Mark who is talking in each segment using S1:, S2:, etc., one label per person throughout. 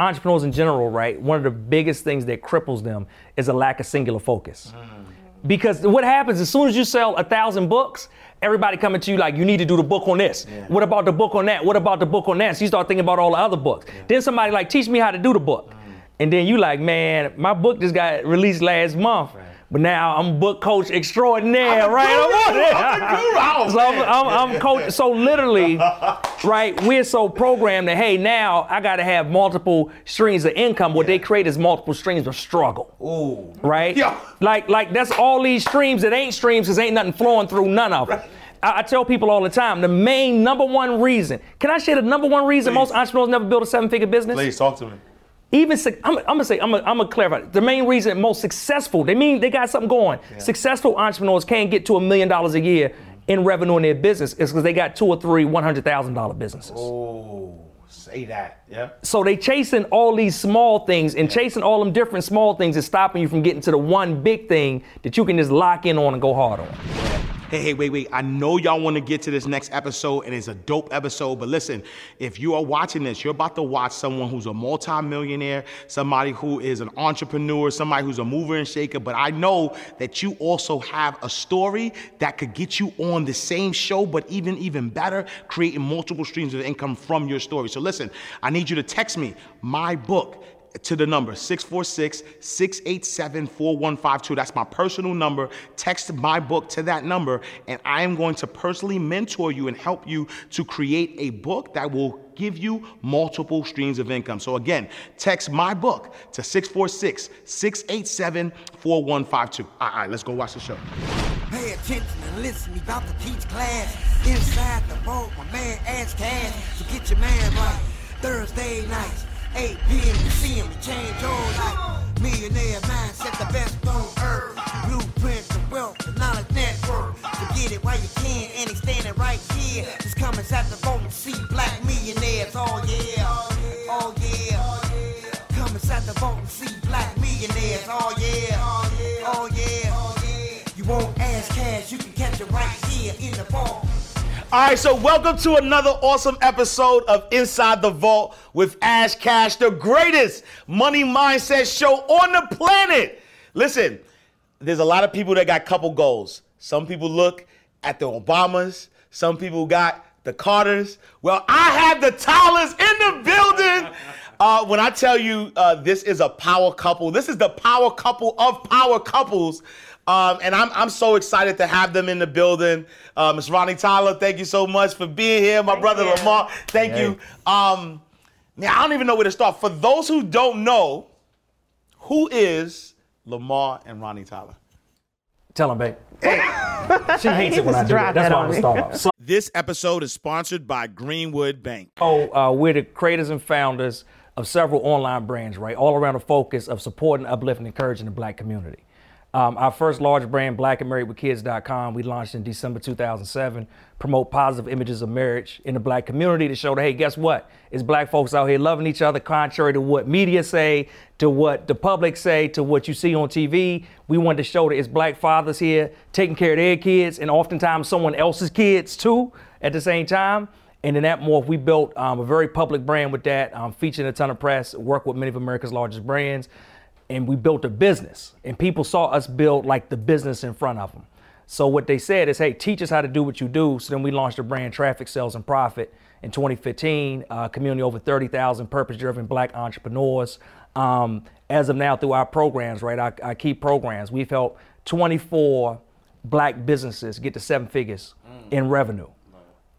S1: Entrepreneurs in general, right, one of the biggest things that cripples them is a lack of singular focus. Mm. Because what happens as soon as you sell a thousand books, everybody coming to you like, you need to do the book on this. What about the book on that? What about the book on that? So you start thinking about all the other books. Then somebody like, teach me how to do the book. Mm. And then you like, man, my book just got released last month. But now I'm book coach extraordinaire, right? I'm on it.
S2: Oh,
S1: so I'm, I'm, I'm coach. So literally, right? We're so programmed that hey, now I got to have multiple streams of income. What they create is multiple streams of struggle.
S2: Ooh.
S1: Right?
S2: Yeah.
S1: Like like that's all these streams that ain't streams because ain't nothing flowing through none of them. I, I tell people all the time the main number one reason. Can I share the number one reason most entrepreneurs never build a seven-figure business?
S2: Please talk to me.
S1: Even I'm, I'm gonna say I'm gonna, I'm gonna clarify. The main reason most successful, they mean they got something going. Successful entrepreneurs can't get to a million dollars a year in revenue in their business is because they got two or three one hundred thousand dollar businesses.
S2: Oh, say that. Yeah.
S1: So they chasing all these small things and chasing all them different small things is stopping you from getting to the one big thing that you can just lock in on and go hard on.
S2: Hey, hey, wait, wait. I know y'all want to get to this next episode, and it's a dope episode. But listen, if you are watching this, you're about to watch someone who's a multimillionaire, somebody who is an entrepreneur, somebody who's a mover and shaker. But I know that you also have a story that could get you on the same show, but even even better, creating multiple streams of income from your story. So listen, I need you to text me my book to the number 646-687-4152 that's my personal number text my book to that number and i am going to personally mentor you and help you to create a book that will give you multiple streams of income so again text my book to 646-687-4152 all right let's go watch the show
S3: Pay attention and listen, about to teach class. Inside the vault, my man Ash Cash. So get your man right. Thursday nights, 8 p.m. You see him, change your life. Millionaire mindset, the best on earth. Blueprint, the wealth, the knowledge network. So get it while you can, and he's standing right here. Just come inside the vault and see black millionaires. Oh yeah, oh yeah. Inside the vault and see black millionaires. Oh yeah, oh yeah. You won't Ash Cash, you can catch it right here in the vault.
S2: All right, so welcome to another awesome episode of Inside the Vault with Ash Cash, the greatest money mindset show on the planet. Listen, there's a lot of people that got couple goals. Some people look at the Obamas, some people got the Carters. Well, I have the Tylers in the building. Uh, when I tell you uh, this is a power couple, this is the power couple of power couples. Um, and I'm, I'm so excited to have them in the building. Uh, Ms. Ronnie Tyler, thank you so much for being here. My brother Lamar, thank you. Um, man, I don't even know where to start. For those who don't know, who is Lamar and Ronnie Tyler?
S1: Tell them, babe. she hates it when I do that. That's why I'm gonna start off. So
S2: This episode is sponsored by Greenwood Bank.
S1: Oh, uh, we're the creators and founders of several online brands, right? All around the focus of supporting, uplifting, and encouraging the black community. Um, our first large brand, blackandmarriedwithkids.com, we launched in December 2007, promote positive images of marriage in the black community to show that, hey, guess what? It's black folks out here loving each other, contrary to what media say, to what the public say, to what you see on TV. We wanted to show that it's black fathers here taking care of their kids and oftentimes someone else's kids too at the same time. And in that morph, we built um, a very public brand with that, um, featuring a ton of press, work with many of America's largest brands, and we built a business. And people saw us build like the business in front of them. So what they said is, hey, teach us how to do what you do. So then we launched a brand, Traffic Sales and Profit, in 2015. Uh, community over 30,000 purpose-driven Black entrepreneurs. Um, as of now, through our programs, right, our, our key programs, we've helped 24 Black businesses get to seven figures in revenue.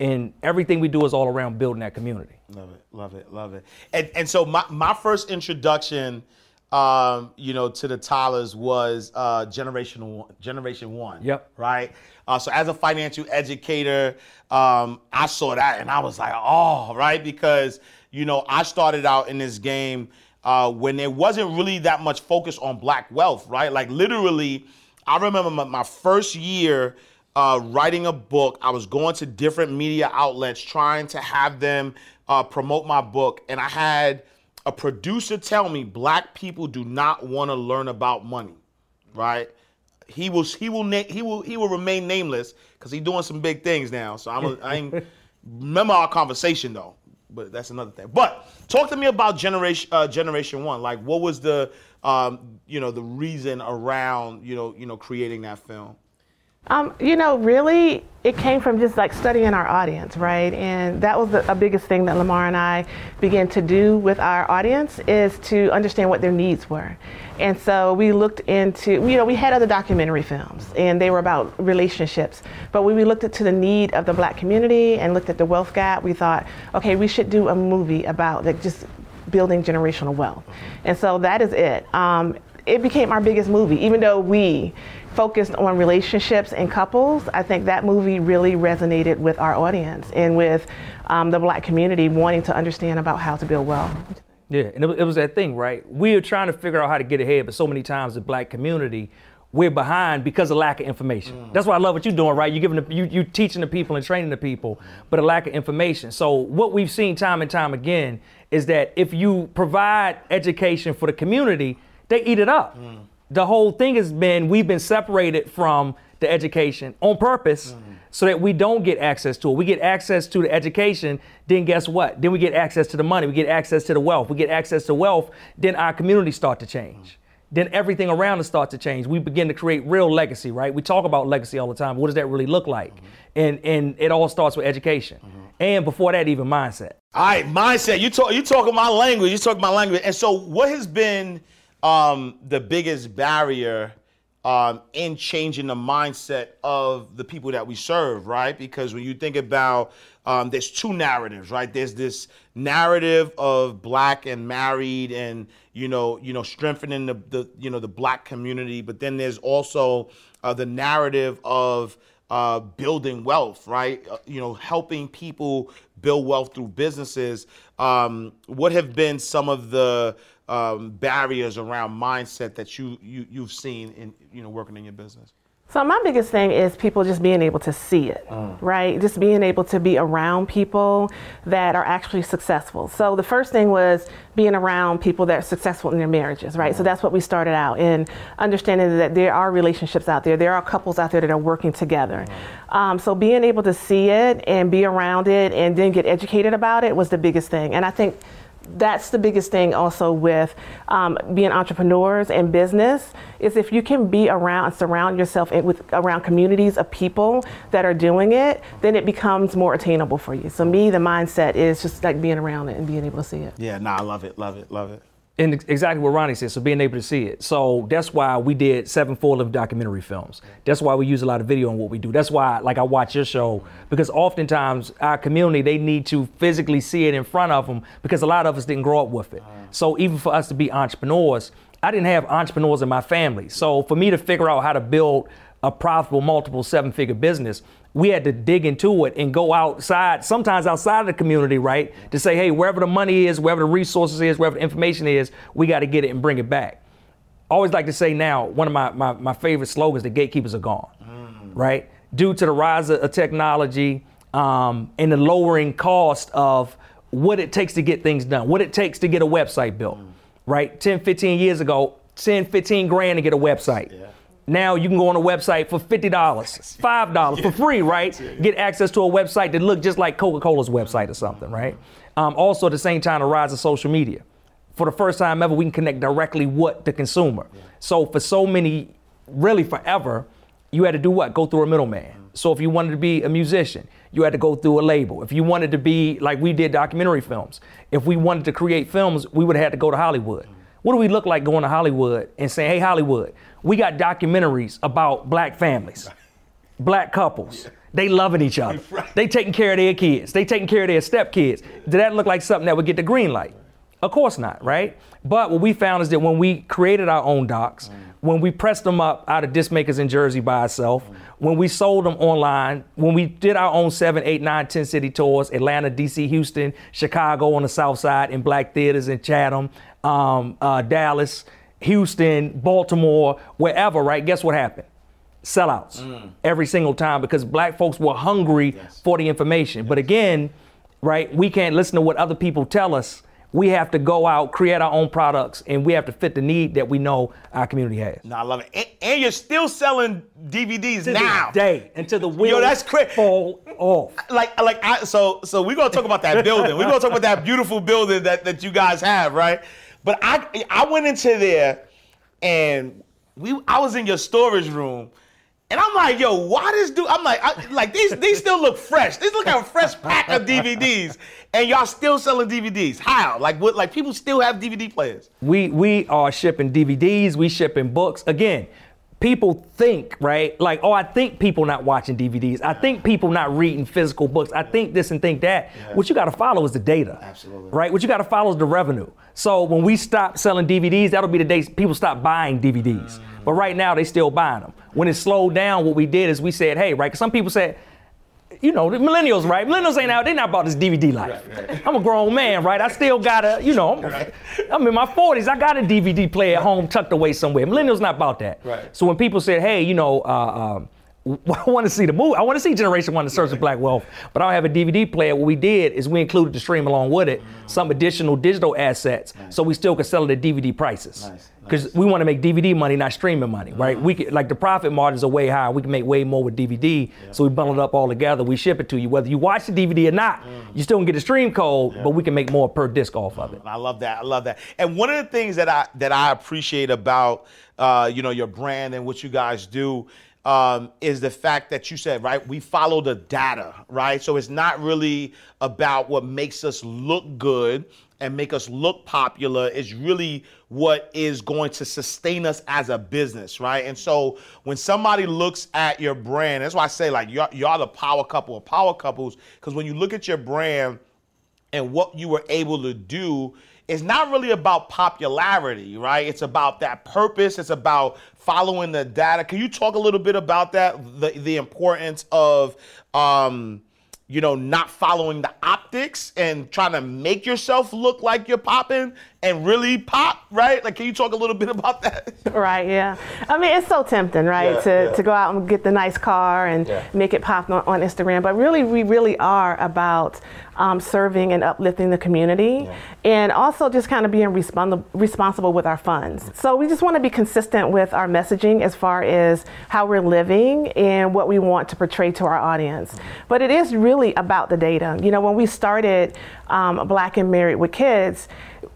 S1: And everything we do is all around building that community.
S2: Love it, love it, love it. And and so my, my first introduction, um, you know, to the Tylers was uh, generation one, generation one.
S1: Yep.
S2: Right. Uh, so as a financial educator, um, I saw that and I was like, oh, right, because you know I started out in this game. uh, when there wasn't really that much focus on black wealth, right? Like literally, I remember my, my first year uh, writing a book. I was going to different media outlets trying to have them uh, promote my book, and I had a producer tell me black people do not want to learn about money, right? He will he will na- he will he will remain nameless because he's doing some big things now. So I'm a, I ain't, remember our conversation though, but that's another thing. But talk to me about generation uh, generation one. Like, what was the um, you know the reason around you know you know creating that film?
S4: Um, you know, really, it came from just like studying our audience, right? And that was the biggest thing that Lamar and I began to do with our audience is to understand what their needs were. And so we looked into, you know, we had other documentary films and they were about relationships. But when we looked into the need of the black community and looked at the wealth gap, we thought, okay, we should do a movie about like just building generational wealth. And so that is it. Um, it became our biggest movie, even though we focused on relationships and couples. I think that movie really resonated with our audience and with um, the black community wanting to understand about how to build wealth.
S1: Yeah, and it, it was that thing, right? We are trying to figure out how to get ahead, but so many times the black community, we're behind because of lack of information. Mm. That's why I love what you're doing, right? You're giving the, you you teaching the people and training the people, but a lack of information. So what we've seen time and time again is that if you provide education for the community, they eat it up. Mm. The whole thing has been we've been separated from the education on purpose. Mm so that we don't get access to it. We get access to the education, then guess what? Then we get access to the money, we get access to the wealth, we get access to wealth, then our communities start to change. Then everything around us starts to change. We begin to create real legacy, right? We talk about legacy all the time. What does that really look like? Mm-hmm. And and it all starts with education. Mm-hmm. And before that, even mindset.
S2: All right, mindset. You talk you talking my language. You talking my language. And so what has been um, the biggest barrier um, in changing the mindset of the people that we serve, right? Because when you think about, um, there's two narratives, right? There's this narrative of black and married, and you know, you know, strengthening the, the you know the black community, but then there's also uh, the narrative of uh, building wealth, right? Uh, you know, helping people build wealth through businesses. Um, what have been some of the um, barriers around mindset that you, you you've seen in you know working in your business?
S4: So my biggest thing is people just being able to see it, mm. right? Just being able to be around people that are actually successful. So the first thing was being around people that are successful in their marriages, right? Mm. So that's what we started out in understanding that there are relationships out there, there are couples out there that are working together. Mm. Um, so being able to see it and be around it and then get educated about it was the biggest thing. And I think that's the biggest thing also with um, being entrepreneurs and business is if you can be around and surround yourself with around communities of people that are doing it then it becomes more attainable for you. So me the mindset is just like being around it and being able to see it.
S2: Yeah no nah, i love it love it love it
S1: and exactly what Ronnie said, so being able to see it. So that's why we did seven full-length documentary films. That's why we use a lot of video in what we do. That's why, like, I watch your show because oftentimes our community they need to physically see it in front of them because a lot of us didn't grow up with it. So even for us to be entrepreneurs, I didn't have entrepreneurs in my family. So for me to figure out how to build a profitable multiple seven-figure business, we had to dig into it and go outside, sometimes outside of the community, right? To say, hey, wherever the money is, wherever the resources is, wherever the information is, we got to get it and bring it back. I always like to say now, one of my, my, my favorite slogans, the gatekeepers are gone, mm. right? Due to the rise of technology um, and the lowering cost of what it takes to get things done, what it takes to get a website built, mm. right? 10, 15 years ago, 10, 15 grand to get a website. Yeah. Now you can go on a website for $50, $5 for free, right? Get access to a website that look just like Coca-Cola's website or something, right? Um, also at the same time, the rise of social media. For the first time ever, we can connect directly with the consumer. So for so many, really forever, you had to do what? Go through a middleman. So if you wanted to be a musician, you had to go through a label. If you wanted to be like we did documentary films, if we wanted to create films, we would have had to go to Hollywood. What do we look like going to Hollywood and saying, hey, Hollywood, we got documentaries about black families, black couples. They loving each other. They taking care of their kids. They taking care of their stepkids. Did that look like something that would get the green light? Of course not, right? But what we found is that when we created our own docs,
S2: Mm.
S1: when we pressed them up out of disc makers in Jersey by itself, when we sold them online, when we did our own seven, eight, nine, 10 city tours, Atlanta, DC, Houston, Chicago on the South Side in black theaters in Chatham, um, uh, Dallas, Houston, Baltimore, wherever, right? Guess what happened? sellouts mm. every single time because black folks were hungry for the information. But again, right, we can't listen to what other people tell us. We have to go out, create our own products, and we have to fit the need that we know our community has.
S2: No, I love it. And, and you're still selling DVDs
S1: To
S2: now.
S1: this day until the wheels
S2: that's cra-
S1: fall off.
S2: like like I, so so we're gonna talk about that building. We're gonna talk about that beautiful building that, that you guys have, right? But I I went into there and we I was in your storage room and I'm like, yo, why this dude? I'm like, I, like these these still look fresh. These look like a fresh pack of DVDs, and y'all still selling DVDs. How? Like what? Like people still have DVD players.
S1: We we are shipping DVDs, we shipping books. Again, people think, right? Like, oh, I think people not watching DVDs. I think people not reading physical books. I think this and think that. What you got to follow is the data.
S2: Absolutely.
S1: Right? What you got to follow is the revenue. So when we stop selling DVDs, that'll be the day people stop buying DVDs. But right now, they still buying them. When it slowed down, what we did is we said, hey, right? 'cause some people said, you know, the millennials, right? Millennials ain't out, they not about this DVD life. I'm a grown man, right? I still got a, you know, I'm, I'm in my 40s, I got a DVD player at home tucked away somewhere. Millennials not about that.
S2: Right.
S1: So when people said, hey, you know, uh, um, I want to see the movie. I want to see Generation One: The Search of Black Wealth, but I don't have a DVD player. What we did is we included the stream along with it, some additional digital assets, so we still could sell it at DVD prices.
S2: Nice,
S1: Because we want to make DVD money, not streaming money, right? We could, like the profit margins are way higher. We can make way more with DVD, so we bundle it up all together. We ship it to you, whether you watch the DVD or not. You still can get the stream code, but we can make more per disc off of it.
S2: I love that. I love that. And one of the things that I that I appreciate about uh, you know your brand and what you guys do um, is the fact that you said right. We follow the data, right? So it's not really about what makes us look good and make us look popular. It's really what is going to sustain us as a business, right? And so when somebody looks at your brand, that's why I say like y'all, y'all the power couple of power couples because when you look at your brand and what you were able to do is not really about popularity, right? It's about that purpose. It's about following the data. Can you talk a little bit about that? The the importance of um, you know, not following the optics and trying to make yourself look like you're popping and really pop, right? Like, can you talk a little bit about that?
S4: Right, yeah. I mean, it's so tempting, right,
S2: Yeah,
S4: to,
S2: yeah.
S4: to go out and get the nice car and
S2: Yeah.
S4: make it pop on, on Instagram. But really, we really are about um, serving and uplifting the community and also just kind of being respons- responsible with our funds. So we just want to be consistent with our messaging as far as how we're living and what we want to portray to our audience. But it is really about the data. You know, when we started um, Black and Married with Kids,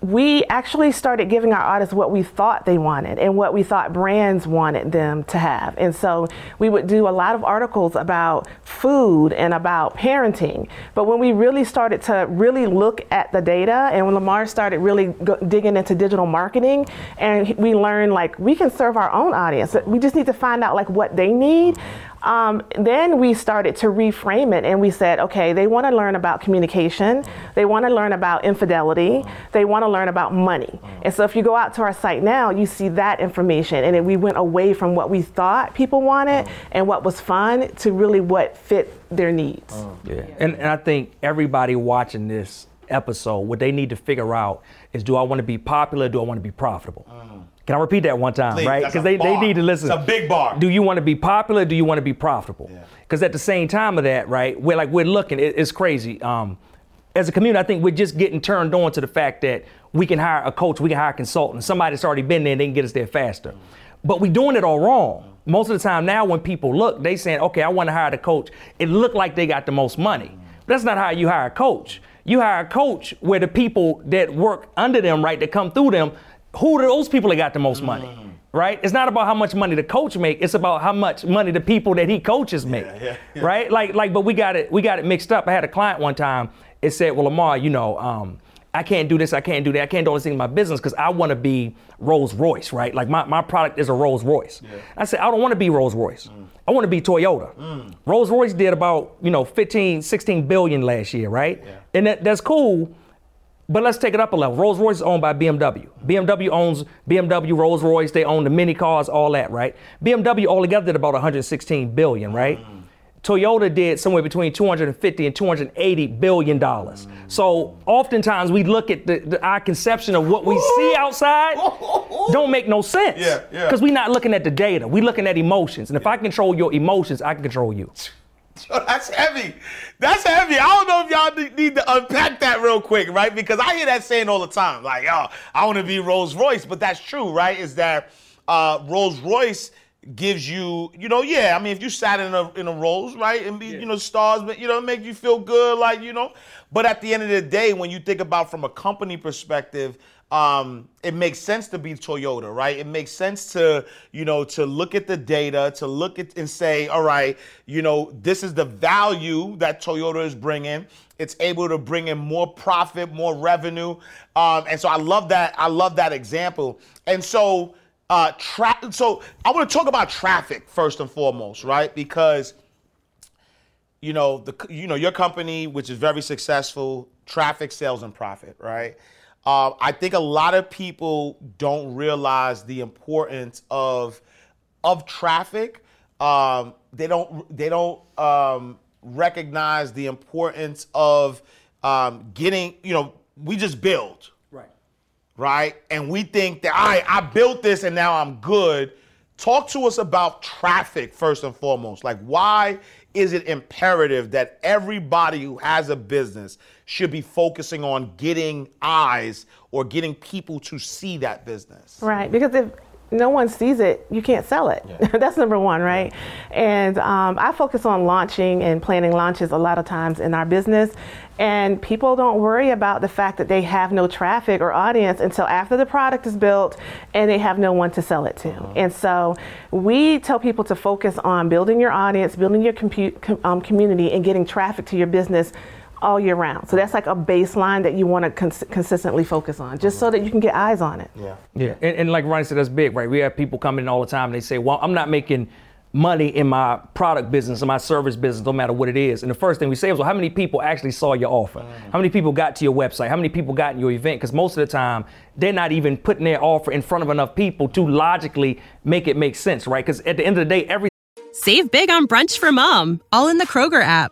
S4: we actually started giving our artists what we thought they wanted and what we thought brands wanted them to have. And so we would do a lot of articles about food and about parenting. But when we really started to really look at the data and when Lamar started really go- digging into digital marketing and we learned like we can serve our own audience. We just need to find out like what they need. Um, then we started to reframe it and we said, okay, they want to learn about communication, they want to learn about infidelity, they want to learn about money. And so if you go out to our site now, you see that information. And then we went away from what we thought people wanted and what was fun to really what fit their needs.
S1: Yeah. And, and I think everybody watching this episode, what they need to figure out is do I want to be popular? Do I want to be profitable? Mm-hmm. Can I repeat that one time,
S2: Please,
S1: right? Because they, they need to listen.
S2: It's a big bar.
S1: Do you want to be popular? Do you want to be profitable? Because at the same time of that, right, we're like we're looking. It, it's crazy. Um, as a community, I think we're just getting turned on to the fact that we can hire a coach, we can hire a consultant, somebody that's already been there, and they can get us there faster. Mm-hmm. But we're doing it all wrong. Mm-hmm. Most of the time now, when people look, they saying, "Okay, I want to hire the coach." It looked like they got the most money. But that's not how you hire a coach. You hire a coach where the people that work under them, right, that come through them, who are those people that got the most money? Right? It's not about how much money the coach make. It's about how much money the people that he coaches make. Right? Like, like, but we got it, we got it mixed up. I had a client one time. It said, "Well, Lamar, you know, um, I can't do this, I can't do that, I can't do anything in my business because I want to be Rolls Royce, right? Like my, my product is a Rolls Royce. I said, I don't want to be Rolls Royce. I want to be Toyota. Rolls Royce did about, you know, 15, 16 billion last year, right? And that, that's cool. But let's take it up a level. Rolls Royce is owned by BMW. BMW owns BMW, Rolls Royce. They own the mini cars, all that, right? BMW altogether did about 116 billion, right? Mm. Toyota did somewhere between 250 and 280 billion dollars. So oftentimes we look at the, the, our conception of what we see outside don't make no sense.
S2: Yeah, yeah.
S1: Because we're not looking at the data. We're looking at emotions. And if I control your emotions, I can control you.
S2: that's heavy. That's heavy. I don't know if y'all need to unpack that real quick, right? Because I hear that saying all the time, like, "Yo, I want to be Rolls Royce," but that's true, right? Is that uh, Rolls Royce gives you, you know, yeah. I mean, if you sat in a in a Rolls, right, and be, yeah. you know, stars, but you know, make you feel good, like you know. But at the end of the day, when you think about from a company perspective, um, it makes sense to be Toyota, right? It makes sense to, you know, to look at the data, to look at and say, all right, you know, this is the value that Toyota is bringing. It's able to bring in more profit, more revenue, um, and so I love that. I love that example. And so, uh, tra- so I want to talk about traffic first and foremost, right? Because you know the you know your company, which is very successful, traffic, sales, and profit, right? Uh, I think a lot of people don't realize the importance of of traffic. Um, they don't they don't um, recognize the importance of um, getting. You know, we just build,
S1: right?
S2: Right, and we think that I I built this and now I'm good. Talk to us about traffic first and foremost. Like, why is it imperative that everybody who has a business should be focusing on getting eyes or getting people to see that business?
S4: Right, because if no one sees it, you can't sell it. Yeah. That's number one, right? Yeah. And um, I focus on launching and planning launches a lot of times in our business. And people don't worry about the fact that they have no traffic or audience until after the product is built and they have no one to sell it to. Uh-huh. And so we tell people to focus on building your audience, building your com- um, community, and getting traffic to your business all year round. So that's like a baseline that you want to cons- consistently focus on, just so that you can get eyes on it.
S2: Yeah.
S1: Yeah. And, and like Ronnie said, that's big, right? We have people coming in all the time and they say, well, I'm not making money in my product business or my service business, no matter what it is. And the first thing we say is, well, how many people actually saw your offer? Mm-hmm. How many people got to your website? How many people got in your event? Because most of the time, they're not even putting their offer in front of enough people to logically make it make sense, right? Because at the end of the day, every
S5: Save big on brunch for mom, all in the Kroger app.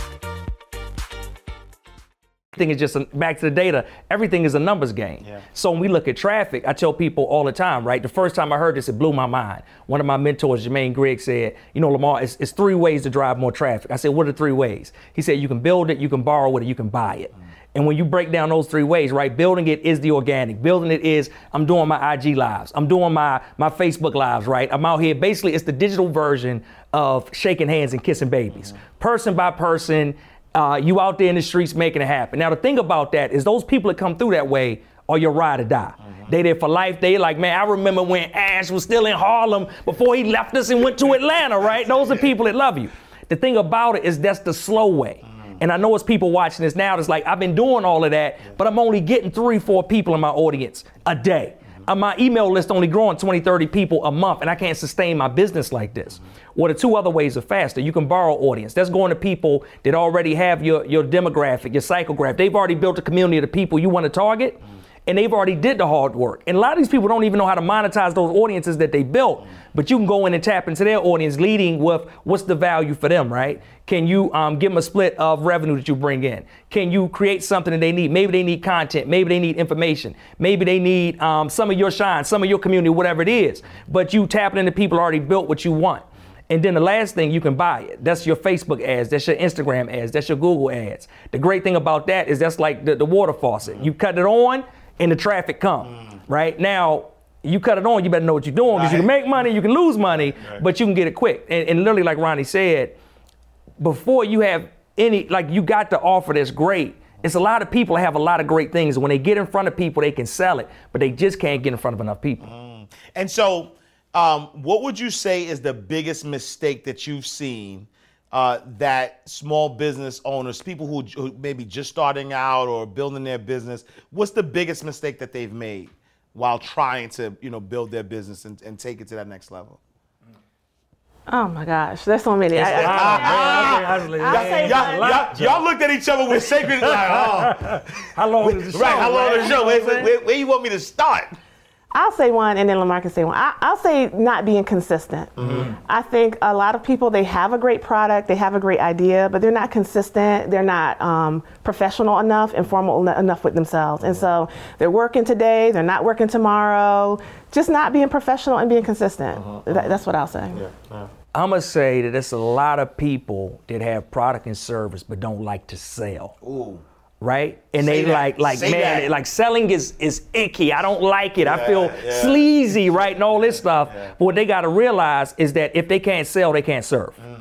S1: Everything is just a, back to the data. Everything is a numbers game. Yeah. So when we look at traffic, I tell people all the time, right? The first time I heard this, it blew my mind. One of my mentors, Jermaine Griggs, said, "You know, Lamar, it's, it's three ways to drive more traffic." I said, "What are the three ways?" He said, "You can build it, you can borrow it, or you can buy it." Mm. And when you break down those three ways, right? Building it is the organic. Building it is I'm doing my IG lives. I'm doing my my Facebook lives, right? I'm out here. Basically, it's the digital version of shaking hands and kissing babies, mm-hmm. person by person uh, you out there in the streets making it happen. Now, the thing about that is those people that come through that way are your ride or die. Mm-hmm. They there for life. They like, man, I remember when Ash was still in Harlem before he left us and went to Atlanta, right? Those are people that love you. The thing about it is that's the slow way. Mm-hmm. And I know it's people watching this now that's like, I've been doing all of that, but I'm only getting three, four people in my audience a day. Uh, my email list only growing 20, 30 people a month, and I can't sustain my business like this. Well, the two other ways are faster. You can borrow audience. That's going to people that already have your, your demographic, your psychograph. They've already built a community of the people you want to target and they've already did the hard work. And a lot of these people don't even know how to monetize those audiences that they built. But you can go in and tap into their audience, leading with what's the value for them, right? Can you um, give them a split of revenue that you bring in? Can you create something that they need? Maybe they need content. Maybe they need information. Maybe they need um, some of your shine, some of your community, whatever it is. But you tapping into people already built what you want. And then the last thing, you can buy it. That's your Facebook ads. That's your Instagram ads. That's your Google ads. The great thing about that is that's like the, the water faucet. You cut it on, and the traffic come. Mm. Right now, you cut it on, you better know what you're doing because right. you can make money, you can lose money, right. but you can get it quick. And, and, literally, like Ronnie said, before you have any, like you got the offer that's great. It's a lot of people have a lot of great things. When they get in front of people, they can sell it, but they just can't get in front of enough people. Mm.
S2: And so, Um, what would you say is the biggest mistake that you've seen uh, that small business owners, people who, who maybe just starting out or building their business, what's the biggest mistake that they've made while trying to, you know, build their business and, and take it to that next level?
S4: Oh my gosh, there's so many. I, I,
S1: I'll
S2: Y'all, y'all, y'all looked at each other with sacred, like, oh,
S1: How long is the show?
S2: right, how long is the show? Where,
S1: You know what I'm
S2: where, where you want me to start?
S4: I'll say one, and then Lamar can say one. I, I'll say not being consistent. Mm-hmm. I think a lot of people they have a great product, they have a great idea, but they're not consistent. They're not um, professional enough and formal enough with themselves, and so they're working today, they're not working tomorrow. Just not being professional and being consistent. Uh-huh, that, uh-huh. that's what I'll say.
S1: I'm gonna say that there's a lot of people that have product and service but don't like to sell.
S2: Ooh.
S1: Right? And
S2: Say
S1: they
S2: that.
S1: like, like,
S2: Say
S1: man,
S2: that.
S1: like selling is is icky. I don't like it. I feel
S2: yeah.
S1: sleazy, right? And all this stuff. But what they gotta realize is that if they can't sell, they can't serve. Uh-huh.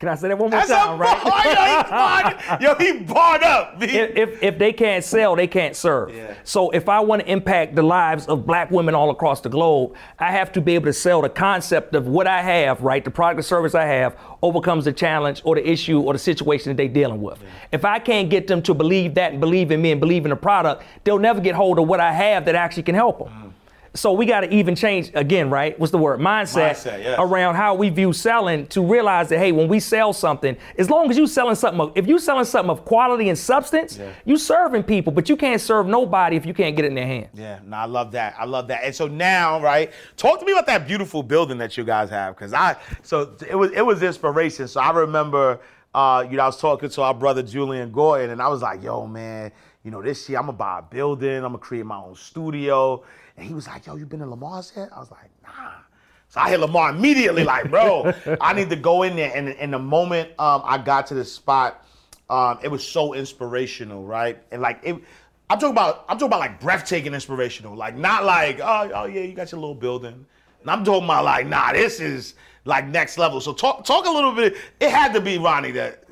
S1: Can I say that one more.
S2: That's
S1: time, right?
S2: Yo, he barred, yo, he barred up.
S1: If, if, if they can't sell, they can't serve.
S2: Yeah.
S1: So if I want to impact the lives of black women all across the globe, I have to be able to sell the concept of what I have, right? The product or service I have overcomes the challenge or the issue or the situation that they're dealing with. If I can't get them to believe that and believe in me and believe in the product, they'll never get hold of what I have that actually can help them.
S2: Mm.
S1: So we got to even change again, right? What's the word? Mindset,
S2: Mindset, yes.
S1: around how we view selling to realize that hey, when we sell something, as long as you selling something, of, if you selling something of quality and substance, you serving people, but you can't serve nobody if you can't get it in their hand.
S2: Yeah, no, I love that. I love that. And so now, right, talk to me about that beautiful building that you guys have, because I so it was it was inspiration. So I remember, uh, you know, I was talking to our brother Julian Gordon, and I was like, "Yo, man, you know, this year I'm gonna buy a building. I'm gonna create my own studio." And he was like, "Yo, you been to Lamar's yet?" I was like, "Nah." So I hit Lamar immediately, like, bro, I need to go in there. And in the moment um, I got to the spot, um, it was so inspirational, right? And like it, I'm talking about, I'm talking about like breathtaking inspirational, like not like, oh, oh yeah, you got your little building. And I'm talking about like, nah, this is like next level. So talk, talk a little bit. It had to be Ronnie that,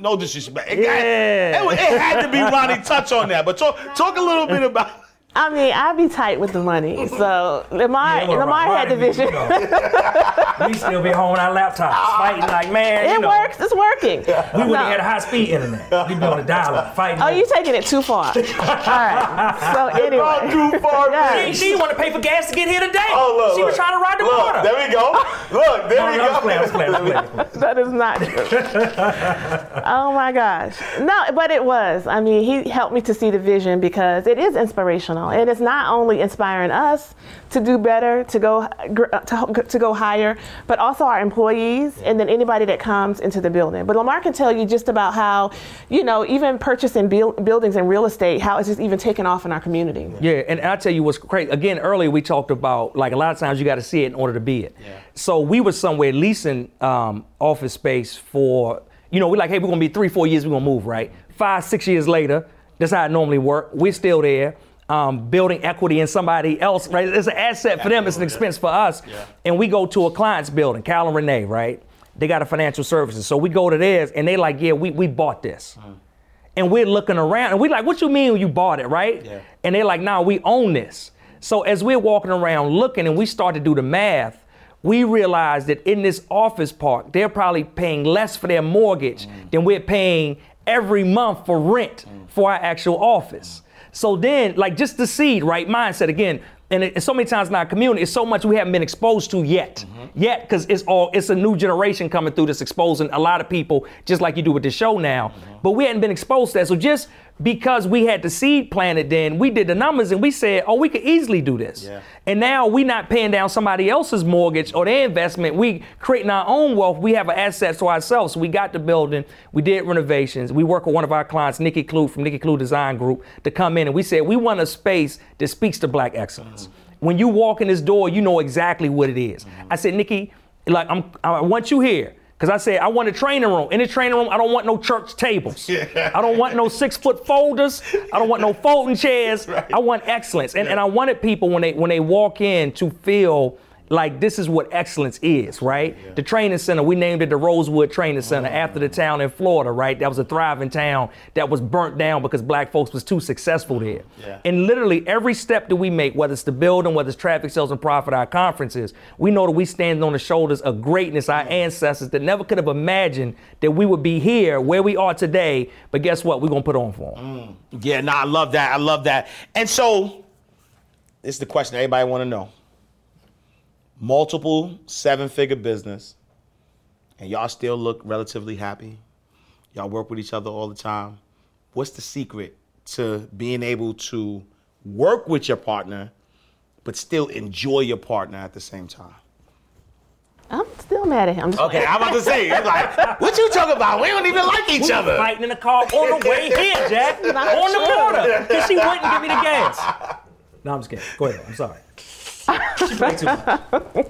S2: no disrespect. It, got-
S1: Yeah.
S2: it, it had to be Ronnie touch on that. But talk, talk a little bit about.
S4: I mean, I'd be tight with the money. So Lamar, Lamar had the vision.
S1: we still be home on our laptops fighting like man. you
S4: it
S1: know,
S4: works. It's working.
S1: We would
S4: No.
S1: have had high speed internet. We'd be on a dial fighting.
S4: Oh, you taking it too far. All right. So anyway.
S2: too far,
S4: Yeah.
S1: She, she want to pay for gas to get here today.
S2: Oh, look,
S1: she was trying to ride the
S2: Look,
S1: water.
S2: There we go. Look, there
S1: No,
S2: we
S1: no,
S2: go.
S1: playing, playing, I was playing, I was playing.
S4: That is not true. oh my gosh. No, but it was. I mean, he helped me to see the vision because it is inspirational. And it's not only inspiring us to do better, to go to, to go higher, but also our employees and then anybody that comes into the building. But Lamar can tell you just about how, you know, even purchasing buil- buildings and real estate, how it's just even taken off in our community.
S1: Yeah, and I tell you what's crazy. Again, earlier we talked about like a lot of times you got to see it in order to be it. Yeah. So we were somewhere leasing um, office space for, you know, we're like, hey, we're gonna be three, four years, we're gonna move, right? Five, six years later, that's how it normally work. We're still there. Um, building equity in somebody else, right? It's an asset for them. It's an expense for us. And we go to a client's building, Cal and Renee, right? They got a financial services. So we go to theirs, and they like, yeah, we, we bought this mm. and we're looking around and we're like, what you mean you bought it, right?
S2: Yeah.
S1: And they're like, nah, we own this. So as we're walking around looking and we start to do the math, we realize that in this office park, they're probably paying less for their mortgage mm. than we're paying every month for rent mm. for our actual office. So then, like just the seed, right? Mindset again. And it, so many times in our community, it's so much we haven't been exposed to yet, mm-hmm. yet, because it's all it's a new generation coming through that's exposing a lot of people, just like you do with the show now. Mm-hmm. But we hadn't been exposed to that. So just because we had the seed planted, then we did the numbers and we said, oh, we could easily do this.
S2: Yeah.
S1: And now we're not paying down somebody else's mortgage or their investment. We creating our own wealth. We have an asset to ourselves. So we got the building. We did renovations. We work with one of our clients, Nikki Klugh from Nikki Klugh Design Group, to come in and we said we want a space that speaks to black excellence. Mm-hmm. When you walk in this door, you know exactly what it is. Mm-hmm. I said, Nikki, like I'm, I want you here. Cause I said I want a training room. In the training room, I don't want no church tables. I don't want no six foot folders. I don't want no folding chairs. I want excellence. And, and I wanted people when they when they walk in to feel like this is what excellence is, right? The training center, we named it the Rosewood Training Center oh, after the town in Florida, right? That was a thriving town that was burnt down because black folks was too successful there.
S2: Yeah.
S1: And literally every step that we make, whether it's the building, whether it's traffic sales and profit, our conferences, we know that we stand on the shoulders of greatness, our ancestors that never could have imagined that we would be here where we are today. But guess what? We're gonna put on for them. Mm.
S2: Yeah, no, I love that. I love that. And so, this is the question everybody want to know. Multiple seven-figure business, and y'all still look relatively happy. Y'all work with each other all the time. What's the secret to being able to work with your partner, but still enjoy your partner at the same time?
S4: I'm still mad at him. I'm
S2: Okay, I'm about to say, it's like, what you talking about? We don't even like each
S1: We
S2: other.
S1: were fighting in the car on the way here, Jack. On the
S4: true.
S1: border. Because she wouldn't give me the gas. No, I'm just kidding. Go ahead. I'm sorry. She played too much.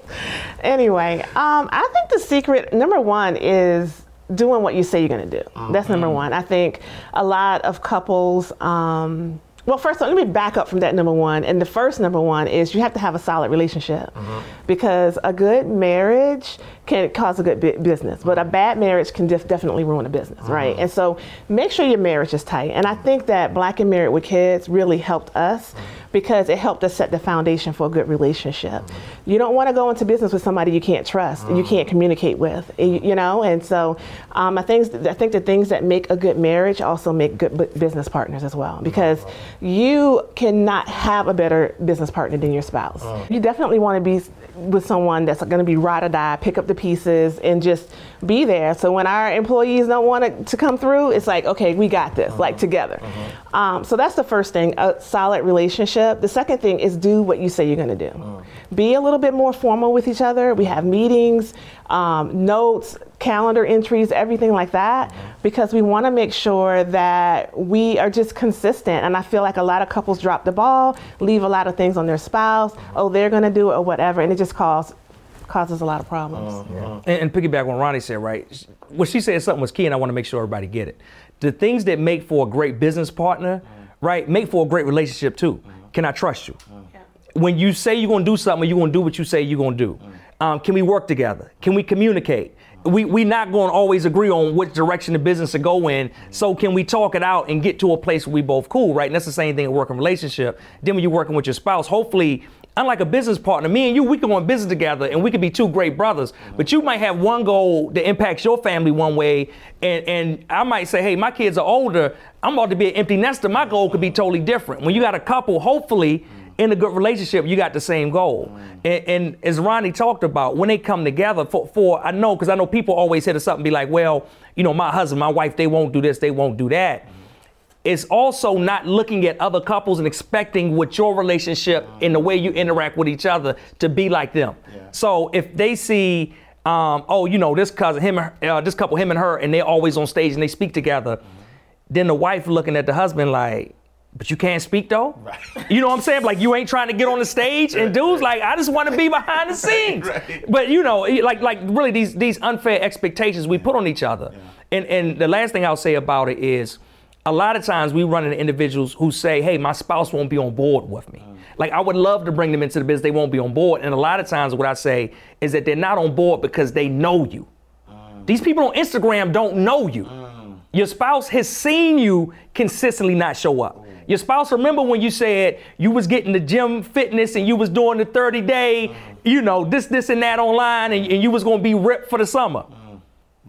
S4: anyway, um, I think the secret number one is doing what you say you're going to do. That's number mm-hmm. one. I think a lot of couples. Um, well, first, all, let me back up from that number one. And the first number one is you have to have a solid relationship mm-hmm. because a good marriage can cause a good bu- business, but a mm-hmm. bad marriage can def- definitely ruin a business, right? And so make sure your marriage is tight. And I think that Black and Married with Kids really helped us because it helped us set the foundation for a good relationship. You don't want to go into business with somebody you can't trust, and you can't mm-hmm. communicate with, you, know. And so, um, I think I think the things that make a good marriage also make good business partners as well, because mm-hmm. you cannot have a better business partner than your spouse. Uh-huh. You definitely want to be with someone that's going to be ride or die, pick up the pieces, and just be there. So when our employees don't want it to come through, it's like, okay, we got this, like uh-huh. together. Uh-huh. Um, so that's the first thing, a solid relationship. The second thing is do what you say you're going to do. Uh-huh. Be a little bit more formal with each other. We have meetings, um, notes, calendar entries, everything like that, mm-hmm. because we want to make sure that we are just consistent. And I feel like a lot of couples drop the ball, leave a lot of things on their spouse. Oh, they're going to do it or whatever, and it just causes causes a lot of problems. Uh-huh.
S1: And, and piggyback on Ronnie said, right? What she said something was key, and I want to make sure everybody get it. The things that make for a great business partner, mm-hmm. right, make for a great relationship too. Mm-hmm. Can I trust you? When you say you're gonna do something, you're gonna do what you say you're gonna do. Mm. Um, can we work together? Can we communicate? We we not gonna always agree on which direction the business to go in. So can we talk it out and get to a place where we both cool, right? And that's the same thing in a working relationship. Then when you're working with your spouse, hopefully unlike a business partner, me and you, we can go in business together and we could be two great brothers. Mm-hmm. But you might have one goal that impacts your family one way, and, and I might say, hey, my kids are older. I'm about to be an empty nester. My goal could be totally different. When you got a couple, hopefully, mm. In a good relationship, you got the same goal. And, and as Ronnie talked about, when they come together, for, for I know, because I know people always hit us up and be like, well, you know, my husband, my wife, they won't do this, they won't do that. It's also not looking at other couples and expecting with your relationship and the way you interact with each other to be like them. So if they see, um, oh, you know, this cousin, him, uh, this couple, him and her, and they're always on stage and they speak together, then the wife looking at the husband like, but you can't speak though. Right. You know what I'm saying? Like you ain't trying to get on the stage, and dudes like, I just want to be behind the scenes. Right. But you know, like like really these these unfair expectations we put on each other. Yeah. And and the last thing I'll say about it is, a lot of times we run into individuals who say, hey, my spouse won't be on board with me. Mm. Like I would love to bring them into the business, they won't be on board. And a lot of times what I say is that they're not on board because they know you. Mm. These people on Instagram don't know you. Mm. Your spouse has seen you consistently not show up. Your spouse remember when you said you was getting the gym fitness and you was doing the 30 day, you know, this, this, and that online, and, and you was gonna be ripped for the summer.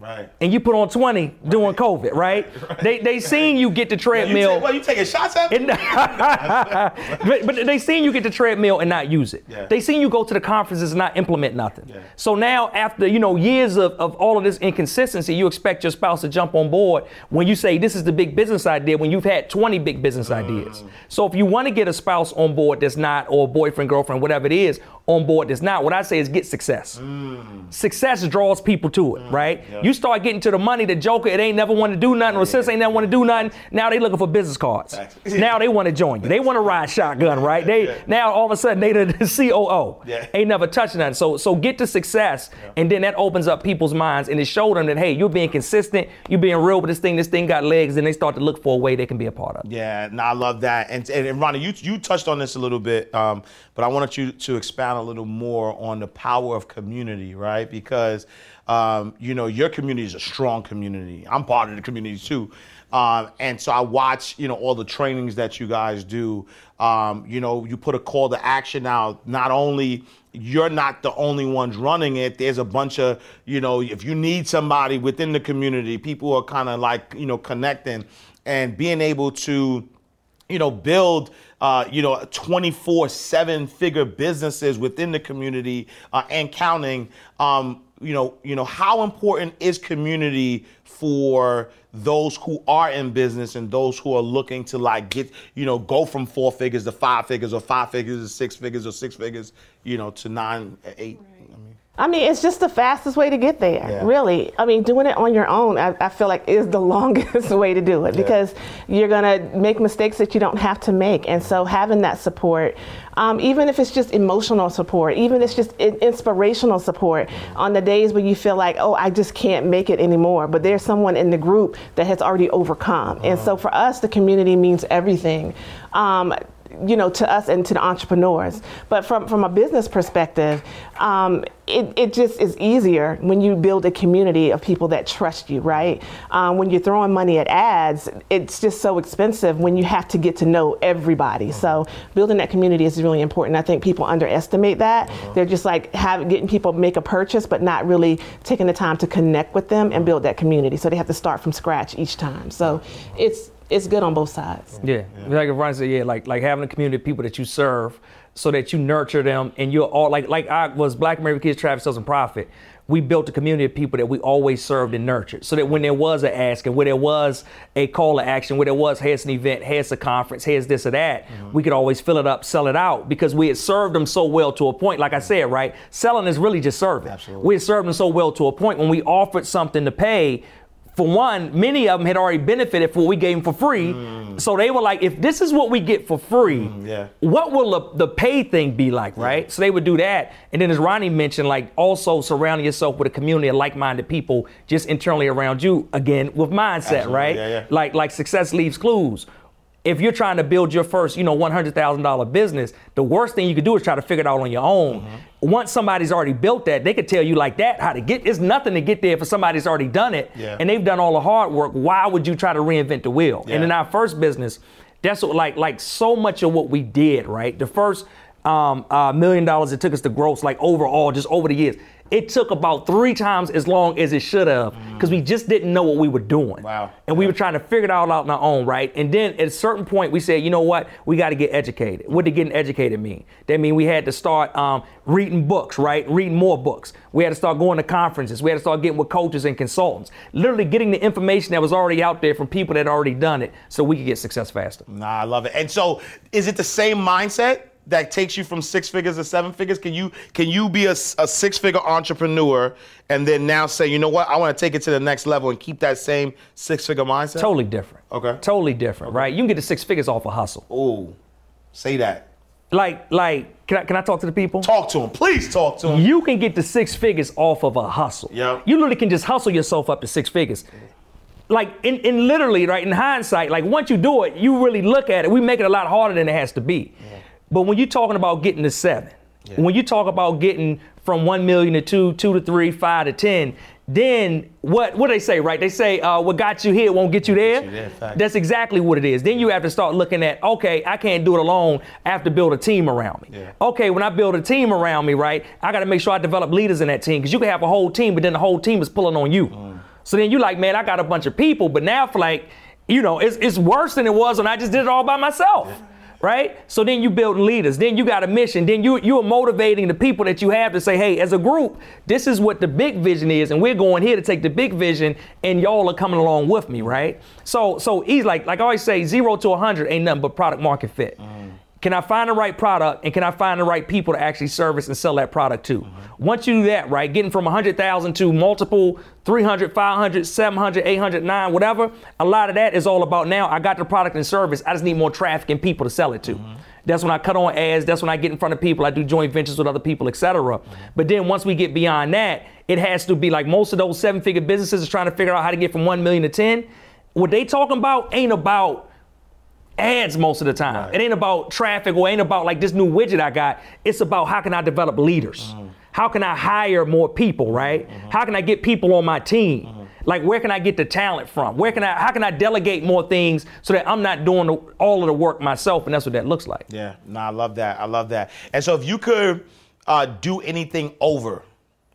S2: Right.
S1: And you put on 20 during COVID, right? They they seen you get the
S2: You
S1: treadmill.
S2: take, what, you taking shots at me?
S1: But, but they seen you get the treadmill and not use it.
S2: Yeah.
S1: They seen you go to the conferences and not implement nothing. So now after you know years of, of all of this inconsistency, you expect your spouse to jump on board when you say this is the big business idea when you've had 20 big business
S2: Mm.
S1: ideas. So if you want to get a spouse on board that's not, or boyfriend, girlfriend, whatever it is, on board that's not, what I say is get success.
S2: Mm.
S1: Success draws people to it, right? You start getting to the money, the joker, it ain't never want to do nothing, or sis ain't never want to do nothing. Now they looking for business cards. Now they want to join you. They want to ride shotgun, right? They now all of a sudden they the, COO.
S2: Yeah.
S1: Ain't never touched nothing. So so get to success, and then that opens up people's minds and it showed them that hey, you're being consistent, you're being real with this thing. This thing got legs, and they start to look for a way they can be a part of.
S2: Yeah, no, I love that. And, and, and Ronnie, you you touched on this a little bit, um, but I wanted you to expand expound a little more on the power of community, right? Because um, you know your community is a strong community. I'm part of the community too, um, and so I watch you know all the trainings that you guys do. Um, you know, you put a call to action out. Not only you're not the only ones running it. There's a bunch of, you know, if you need somebody within the community, people are kind of like, you know, connecting and being able to, you know, build, uh, you know, 24 seven figure businesses within the community uh, and counting. Um, you know, you know, how important is community for those who are in business and those who are looking to like get, you know, go from four figures to five figures or five figures to six figures or six figures, you know, to nine, eight. I mean,
S4: I mean, it's just the fastest way to get there,
S2: Yeah.
S4: really. I mean, doing it on your own, I, I feel like is the longest way to do it because you're gonna make mistakes that you don't have to make, and so having that support, um, even if it's just emotional support, even if it's just in- inspirational support, on the days where you feel like, oh, I just can't make it anymore, but there's someone in the group that has already overcome, and so for us, the community means everything. Um, you know, to us and to the entrepreneurs. But from, from a business perspective, um, it, it just is easier when you build a community of people that trust you, right? Um, when you're throwing money at ads, it's just so expensive when you have to get to know everybody. So building that community is really important. I think people underestimate that. They're just like have, getting people make a purchase, but not really taking the time to connect with them and build that community. So they have to start from scratch each time. So it's it's good on both sides.
S1: Yeah. Like Ron said, yeah, like like having a community of people that you serve so that you nurture them and you're all like like I was Black American Kids Traffic Sales and Profit. We built a community of people that we always served and nurtured. So that when there was an ask and where there was a call to action, where there was here's an event, here's a conference, here's this or that, mm-hmm. we could always fill it up, sell it out because we had served them so well to a point. Like I said, right? Selling is really just serving.
S2: Absolutely.
S1: We had served them so well to a point when we offered something to pay for one, many of them had already benefited from what we gave them for free. Mm. So they were like, if this is what we get for free, mm,
S2: yeah.
S1: what will the, the pay thing be like, right? So they would do that. And then as Ronnie mentioned, like also surrounding yourself with a community of like-minded people just internally around you, again, with mindset,
S2: Absolutely,
S1: right?
S2: yeah, yeah.
S1: Like like success leaves clues. If you're trying to build your first, you know, one hundred thousand dollar business, the worst thing you could do is try to figure it out on your own.
S2: Mm-hmm.
S1: Once somebody's already built that, they could tell you like that how to get. It's nothing to get there for somebody's already done it,
S2: Yeah.
S1: and they've done all the hard work. Why would you try to reinvent the wheel?
S2: Yeah.
S1: And in our first business, that's what like like so much of what we did. Right, the first um, uh, million dollars it took us to gross, like overall, just over the years. It took about three times as long as it should have because we just didn't know what we were doing.
S2: Wow.
S1: And we were trying to figure it all out on our own, right? And then at a certain point, we said, you know what? We got to get educated. What did getting educated mean? That mean we had to start um, reading books, right? Reading more books. We had to start going to conferences. We had to start getting with coaches and consultants. Literally getting the information that was already out there from people that had already done it, so we could get success faster.
S2: Nah, I love it. And so, is it the same mindset that takes you from six figures to seven figures? Can you can you be a, a six figure entrepreneur and then now say, you know what, I want to take it to the next level and keep that same six figure mindset?
S1: Totally different.
S2: Okay.
S1: Totally different, right? You can get the six figures off a hustle.
S2: Ooh, say that.
S1: Like, like, can I, can I talk to the people?
S2: Talk to them, please. Talk to him.
S1: You can get the six figures off of a hustle.
S2: Yep.
S1: You literally can just hustle yourself up to six figures. Like in, in literally, right, in hindsight, like once you do it, you really look at it, we make it a lot harder than it has to be. But when you're talking about getting to seven, when you talk about getting from one million to two, two to three, five to ten, then what what do they say, right? They say uh, what got you here won't get you there.
S2: you there.
S1: That's exactly what it is. Then you have to start looking at, okay, I can't do it alone. I have to build a team around me.
S2: Yeah.
S1: Okay, when I build a team around me, right, I got to make sure I develop leaders in that team because you can have a whole team, but then the whole team is pulling on you. So then you like, man, I got a bunch of people, but now for like, you know, it's, it's worse than it was when I just did it all by myself. Right? So then you build leaders. Then you got a mission. Then you you are motivating the people that you have to say, hey, as a group, this is what the big vision is, and we're going here to take the big vision, and y'all are coming along with me, right? So so he's like like I always say, zero to hundred ain't nothing but product market fit. Mm. Can I find the right product and can I find the right people to actually service and sell that product to? Mm-hmm. Once you do that, right, getting from 100,000 to multiple 300, 500, 700, 800, 9, whatever, a lot of that is all about now I got the product and service. I just need more traffic and people to sell it to. Mm-hmm. That's when I cut on ads. That's when I get in front of people. I do joint ventures with other people, etc. Mm-hmm. But then once we get beyond that, it has to be like most of those seven-figure businesses is trying to figure out how to get from one million to ten. What they talking about ain't about ads most of the time. It ain't about traffic or ain't about like this new widget I got. It's about how can I develop leaders? Mm-hmm. How can I hire more people, right? Mm-hmm. How can I get people on my team? Mm-hmm. Like where can I get the talent from? Where can I how can I delegate more things so that I'm not doing the, all of the work myself and that's what that looks like.
S2: Yeah, no, I love that. I love that. And so, if you could uh, do anything over,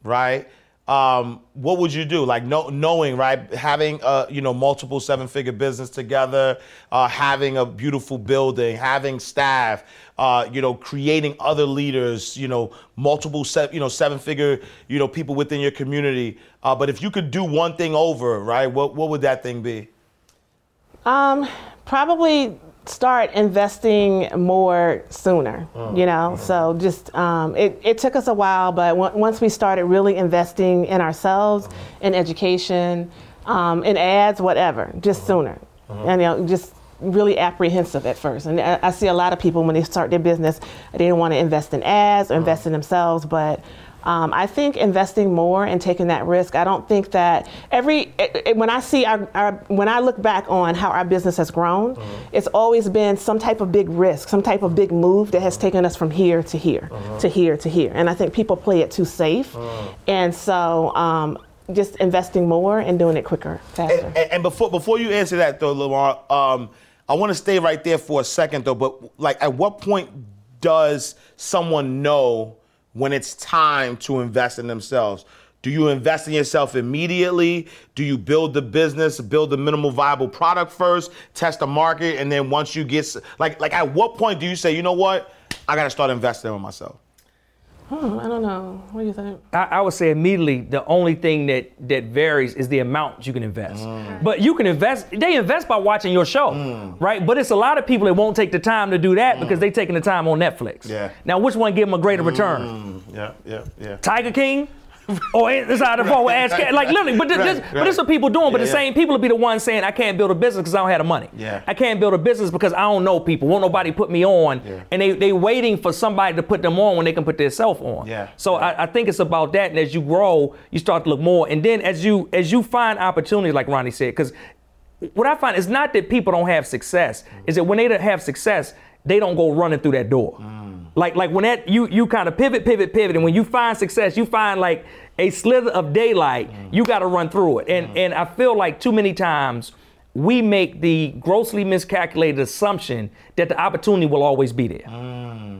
S2: right? Um, what would you do? Like know, knowing, right? Having uh, you know multiple seven-figure business together, uh, having a beautiful building, having staff, uh, you know, creating other leaders, you know, multiple se- you know seven-figure you know people within your community. Uh, but if you could do one thing over, right? What what would that thing be?
S4: Um, probably start investing more sooner. Mm. You know, mm. so just um, it, it took us a while, but w- once we started really investing in ourselves, mm. in education, um, in ads, whatever, just sooner. Mm-hmm. And you know, just really apprehensive at first. And I, I see a lot of people when they start their business, they don't want to invest in ads or invest in themselves, but. Um, I think investing more and taking that risk. I don't think that every it, it- when I see our, our when I look back on how our business has grown, uh-huh. it's always been some type of big risk, some type of big move that has uh-huh. taken us from here to here, uh-huh. to here to here. And I think people play it too safe, and so um, just investing more and doing it quicker, faster.
S2: And, and- and before before you answer that though, Lamar, um, I want to stay right there for a second though. But like, at what point does someone know when it's time to invest in themselves? Do you invest in yourself immediately? Do you build the business, build the minimal viable product first, test the market, and then once you get like like at what point do you say, you know what, I got to start investing in myself?
S4: Hmm, I don't know. What do you think?
S1: I, I would say immediately the only thing that that varies is the amount you can invest. Hmm. But you can invest. They invest by watching your show, hmm. right? But it's a lot of people that won't take the time to do that hmm. because they taking the time on Netflix.
S2: Yeah.
S1: Now, which one give them a greater return?
S2: Yeah, yeah, yeah.
S1: Tiger King? Oh, or inside the phone with ass cat. Like literally, but this, this, but this is what people doing. But
S2: Yeah,
S1: the
S2: yeah.
S1: same people will be the ones saying, I can't build a business because I don't have the money.
S2: Yeah.
S1: I can't build a business because I don't know people. Won't nobody put me on.
S2: Yeah.
S1: And they they waiting for somebody to put them on when they can put themselves on.
S2: Yeah.
S1: So I, I think it's about that. And as you grow, you start to look more. And then as you as you find opportunities, like Ronnie said, because what I find is not that people don't have success, mm. is that when they don't have success, they don't go running through that door. Mm. Like like when that you you kind of pivot, pivot, pivot, and when you find success, you find like a slither of daylight, mm-hmm. you got to run through it. And mm-hmm. and I feel like too many times we make the grossly miscalculated assumption that the opportunity will always be there. Mm.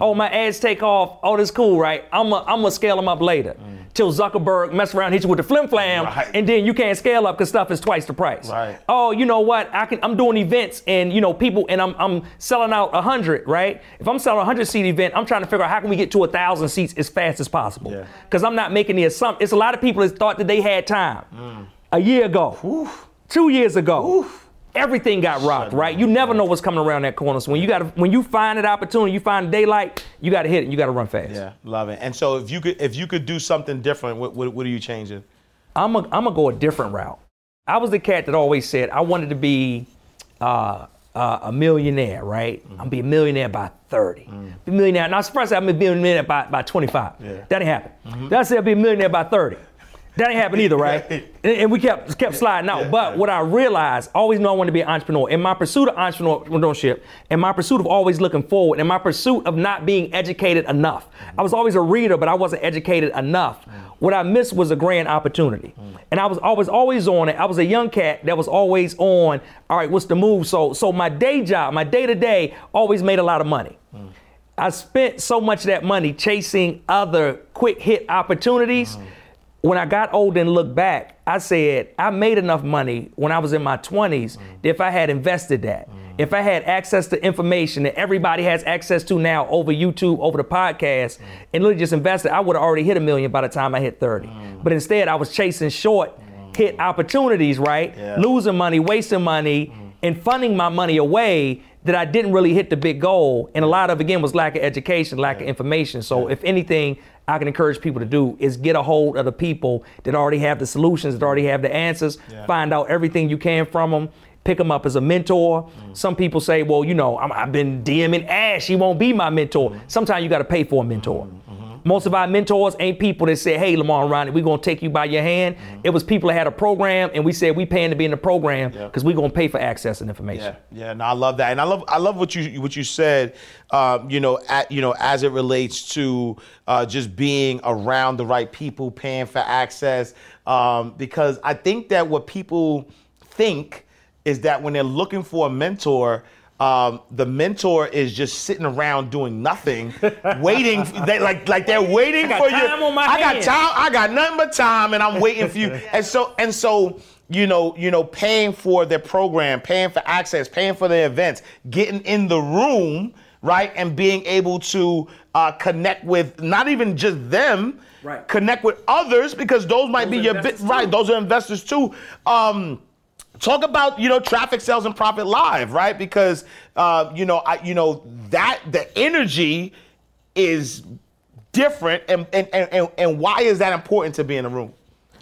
S1: Oh, my ads take off. Oh, that's cool, right? I'm going I'm to scale them up later. Till Zuckerberg mess around, hit you with the flim flam,
S2: Right.
S1: and then you can't scale up because stuff is twice the price.
S2: Right.
S1: Oh, you know what? I can. I'm doing events, and you know people, and I'm I'm selling out a hundred, right? If I'm selling a hundred seat event, I'm trying to figure out how can we get to a thousand seats as fast as possible.
S2: Yeah.
S1: Because I'm not making the assumption. It's a lot of people that thought that they had time mm. a year ago, two years ago. Everything got rocked, right? You never know what's coming around that corner. So when you got when you find an opportunity, you find daylight, you got to hit it. You got to run fast.
S2: Yeah, love it. And so if you could if you could do something different, what what, what are you changing?
S1: I'm a, I'm gonna go a different route. I was the cat that always said I wanted to be uh, uh, a millionaire, right? I'm gonna be a millionaire by 30. Be a millionaire. Now, first I'm gonna be a millionaire by, by 25. Yeah. That didn't happen. Then I said I'll be a millionaire by 30. That ain't happen either, right? and, and we kept kept sliding out. but what I realized, always knew I wanted to be an entrepreneur. In my pursuit of entrepreneurship, in my pursuit of always looking forward, in my pursuit of not being educated enough. I was always a reader, but I wasn't educated enough. What I missed was a grand opportunity. And I was always always on it. I was a young cat that was always on, all right, what's the move? So so my day job, my day-to-day always made a lot of money. I spent so much of that money chasing other quick hit opportunities. Mm. When I got old and looked back, I said, I made enough money when I was in my 20s that mm. if I had invested that, mm. if I had access to information that everybody has access to now over YouTube, over the podcast, mm. and literally just invested, I would have already hit a million by the time I hit 30. But instead, I was chasing short hit opportunities, right?
S2: Yeah.
S1: Losing money, wasting money, and funding my money away that I didn't really hit the big goal. And a lot of again was lack of education, lack of information. So if anything, I can encourage people to do is get a hold of the people that already have the solutions, that already have the answers. Find out everything you can from them. Pick them up as a mentor. Mm. Some people say, well, you know, I'm, I've been DMing Ash. He won't be my mentor. Mm. Sometimes you got to pay for a mentor. Mm. Most of our mentors ain't people that said, "Hey, Lamar and Ronnie, we're gonna take you by your hand." It was people that had a program, and we said we paying to be in the program because we're gonna pay for access and information.
S2: Yeah, yeah, no, I love that, and I love I love what you what you said. Um, you know, at, you know, as it relates to uh, just being around the right people, paying for access, um, because I think that what people think is that when they're looking for a mentor. Um, the mentor is just sitting around doing nothing, waiting. They, like like they're waiting for you. I got
S1: hands.
S2: time. I got nothing but time, and I'm waiting for you. And so and so, you know, you know, paying for their program, paying for access, paying for their events, getting in the room, right, and being able to uh, connect with not even just them,
S1: Right.
S2: connect with others because those might
S1: Those
S2: be your bit,
S1: investors
S2: right. Those are investors too. Um, talk about you know traffic sales and profit live right? Because uh, you know I, you know that the energy is different and and, and and and why is that important to be in a room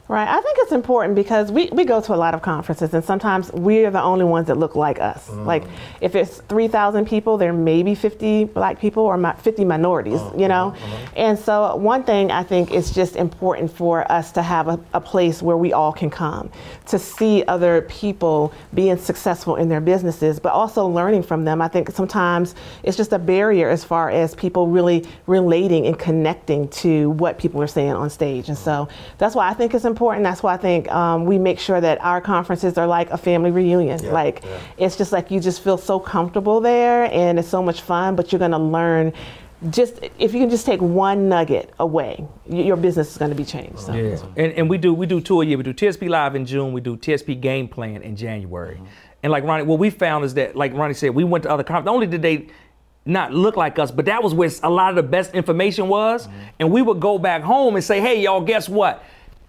S4: Right. I think it's important because we, we go to a lot of conferences and sometimes we're the only ones that look like us. Mm. Like if it's 3,000 people, there may be 50 black people or 50 minorities, oh, you uh-huh, know? Uh-huh. And so one thing I think is just important for us to have a, a place where we all can come to see other people being successful in their businesses, but also learning from them. I think sometimes it's just a barrier as far as people really relating and connecting to what people are saying on stage. And so that's why I think it's important. That's why I think um, we make sure that our conferences are like a family reunion. like it's just like you just feel so comfortable there and it's so much fun, but you're going to learn. Just if you can just take one nugget away, your business is going to be changed. So.
S1: Yeah, and, and we do we do two a year. We do TSP Live in June. We do TSP Game Plan in January. And like Ronnie, what we found is that, like Ronnie said, we went to other conferences. Not only did they not look like us, but that was where a lot of the best information was. And we would go back home and say, "Hey, y'all, guess what?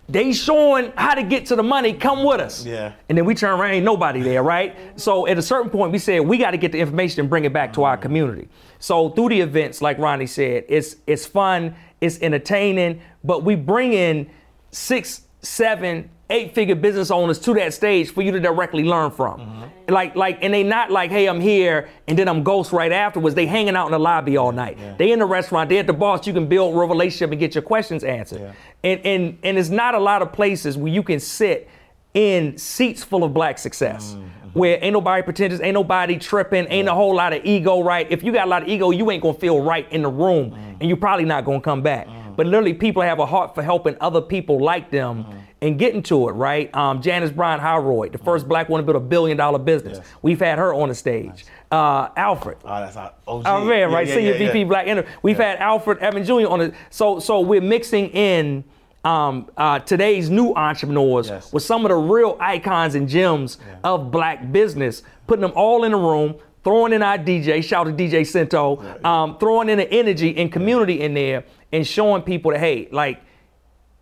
S1: They showing how to get to the money. Come with us."
S2: Yeah.
S1: And then we turn around, ain't nobody there, right? So at a certain point, we said we got to get the information and bring it back to our community. So through the events, like Ronnie said, it's it's fun, it's entertaining, but we bring in six, seven, eight figure business owners to that stage for you to directly learn from. Mm-hmm. Like like, and they not like, hey, I'm here, and then I'm ghost right afterwards. They hanging out in the lobby all night. They in the restaurant. They at the boss. You can build a relationship and get your questions answered. And and and it's not a lot of places where you can sit in seats full of black success. Mm-hmm. Where ain't nobody pretentious, ain't nobody tripping, ain't a whole lot of ego, right? If you got a lot of ego, you ain't gonna feel right in the room, mm. and you're probably not gonna come back. Mm. But literally, people have a heart for helping other people like them mm. And getting to it, right? Um, Janice Bryant Howroyd, the first black woman to build a billion dollar business. We've had her on the stage. Uh, Alfred,
S2: oh that's our OG.
S1: Oh man,
S2: Yeah,
S1: right?
S2: yeah,
S1: Senior
S2: yeah,
S1: VP. Black Inter- We've had Alfred Edmond Jr. on it. So so we're mixing in um, uh, today's new entrepreneurs
S2: Yes.
S1: with some of the real icons and gems of black business, putting them all in a room, throwing in our DJ, shout out to DJ Cento, um, throwing in the energy and community in there, and showing people that hey, like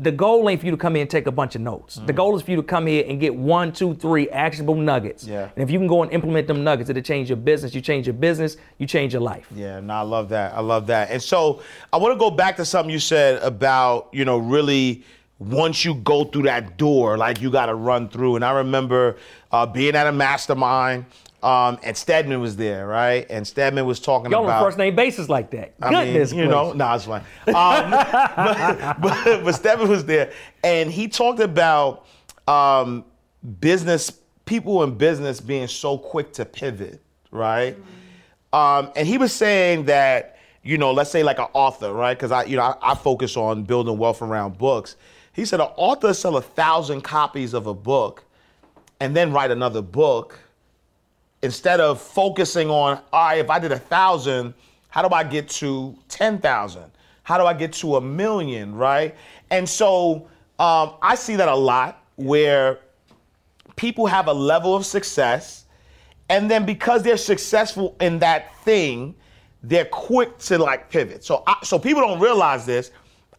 S1: the goal ain't for you to come in and take a bunch of notes. The goal is for you to come here and get one, two, three actionable nuggets.
S2: Yeah.
S1: And if you can go and implement them nuggets, it'll change your business. You change your business, you change your life.
S2: Yeah, no, I love that. I love that. And so I want to go back to something you said about, you know, really once you go through that door, like you got to run through. And I remember uh, being at a mastermind, um, and Stedman was there, right? And Stedman was talking
S1: Y'all
S2: about.
S1: first name basis like that.
S2: I
S1: Goodness
S2: mean, you know, no, it's fine. Um, but, but, but Stephen was there, and he talked about um, business people in business being so quick to pivot, right? Um, and he was saying that you know, let's say like an author, right? Because I, you know, I, I focus on building wealth around books. He said an author sell a thousand copies of a book, and then write another book instead of focusing on, all right, if I did a thousand, how do I get to 10,000? How do I get to a million, right? And so um, I see that a lot where people have a level of success, and then because they're successful in that thing, they're quick to like pivot. So, I, so people don't realize this.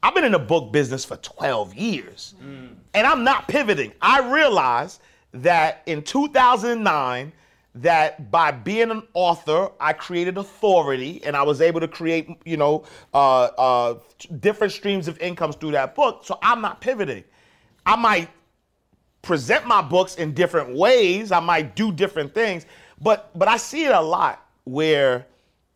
S2: I've been in the book business for 12 years, and I'm not pivoting. I realized that in 2009 that by being an author i created authority and i was able to create you know uh, uh, different streams of incomes through that book so i'm not pivoting i might present my books in different ways i might do different things but but i see it a lot where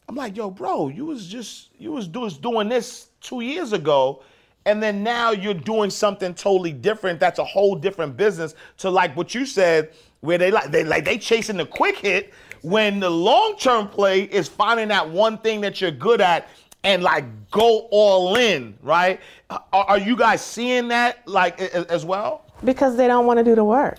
S2: i'm like yo bro you was just you was, do- was doing this two years ago, and then now you're doing something totally different. That's a whole different business. To like what you said, where they like they like they chasing the quick hit when the long term play is finding that one thing that you're good at and like go all in, right? Are, are you guys seeing that like as well?
S4: Because they don't want to do the work.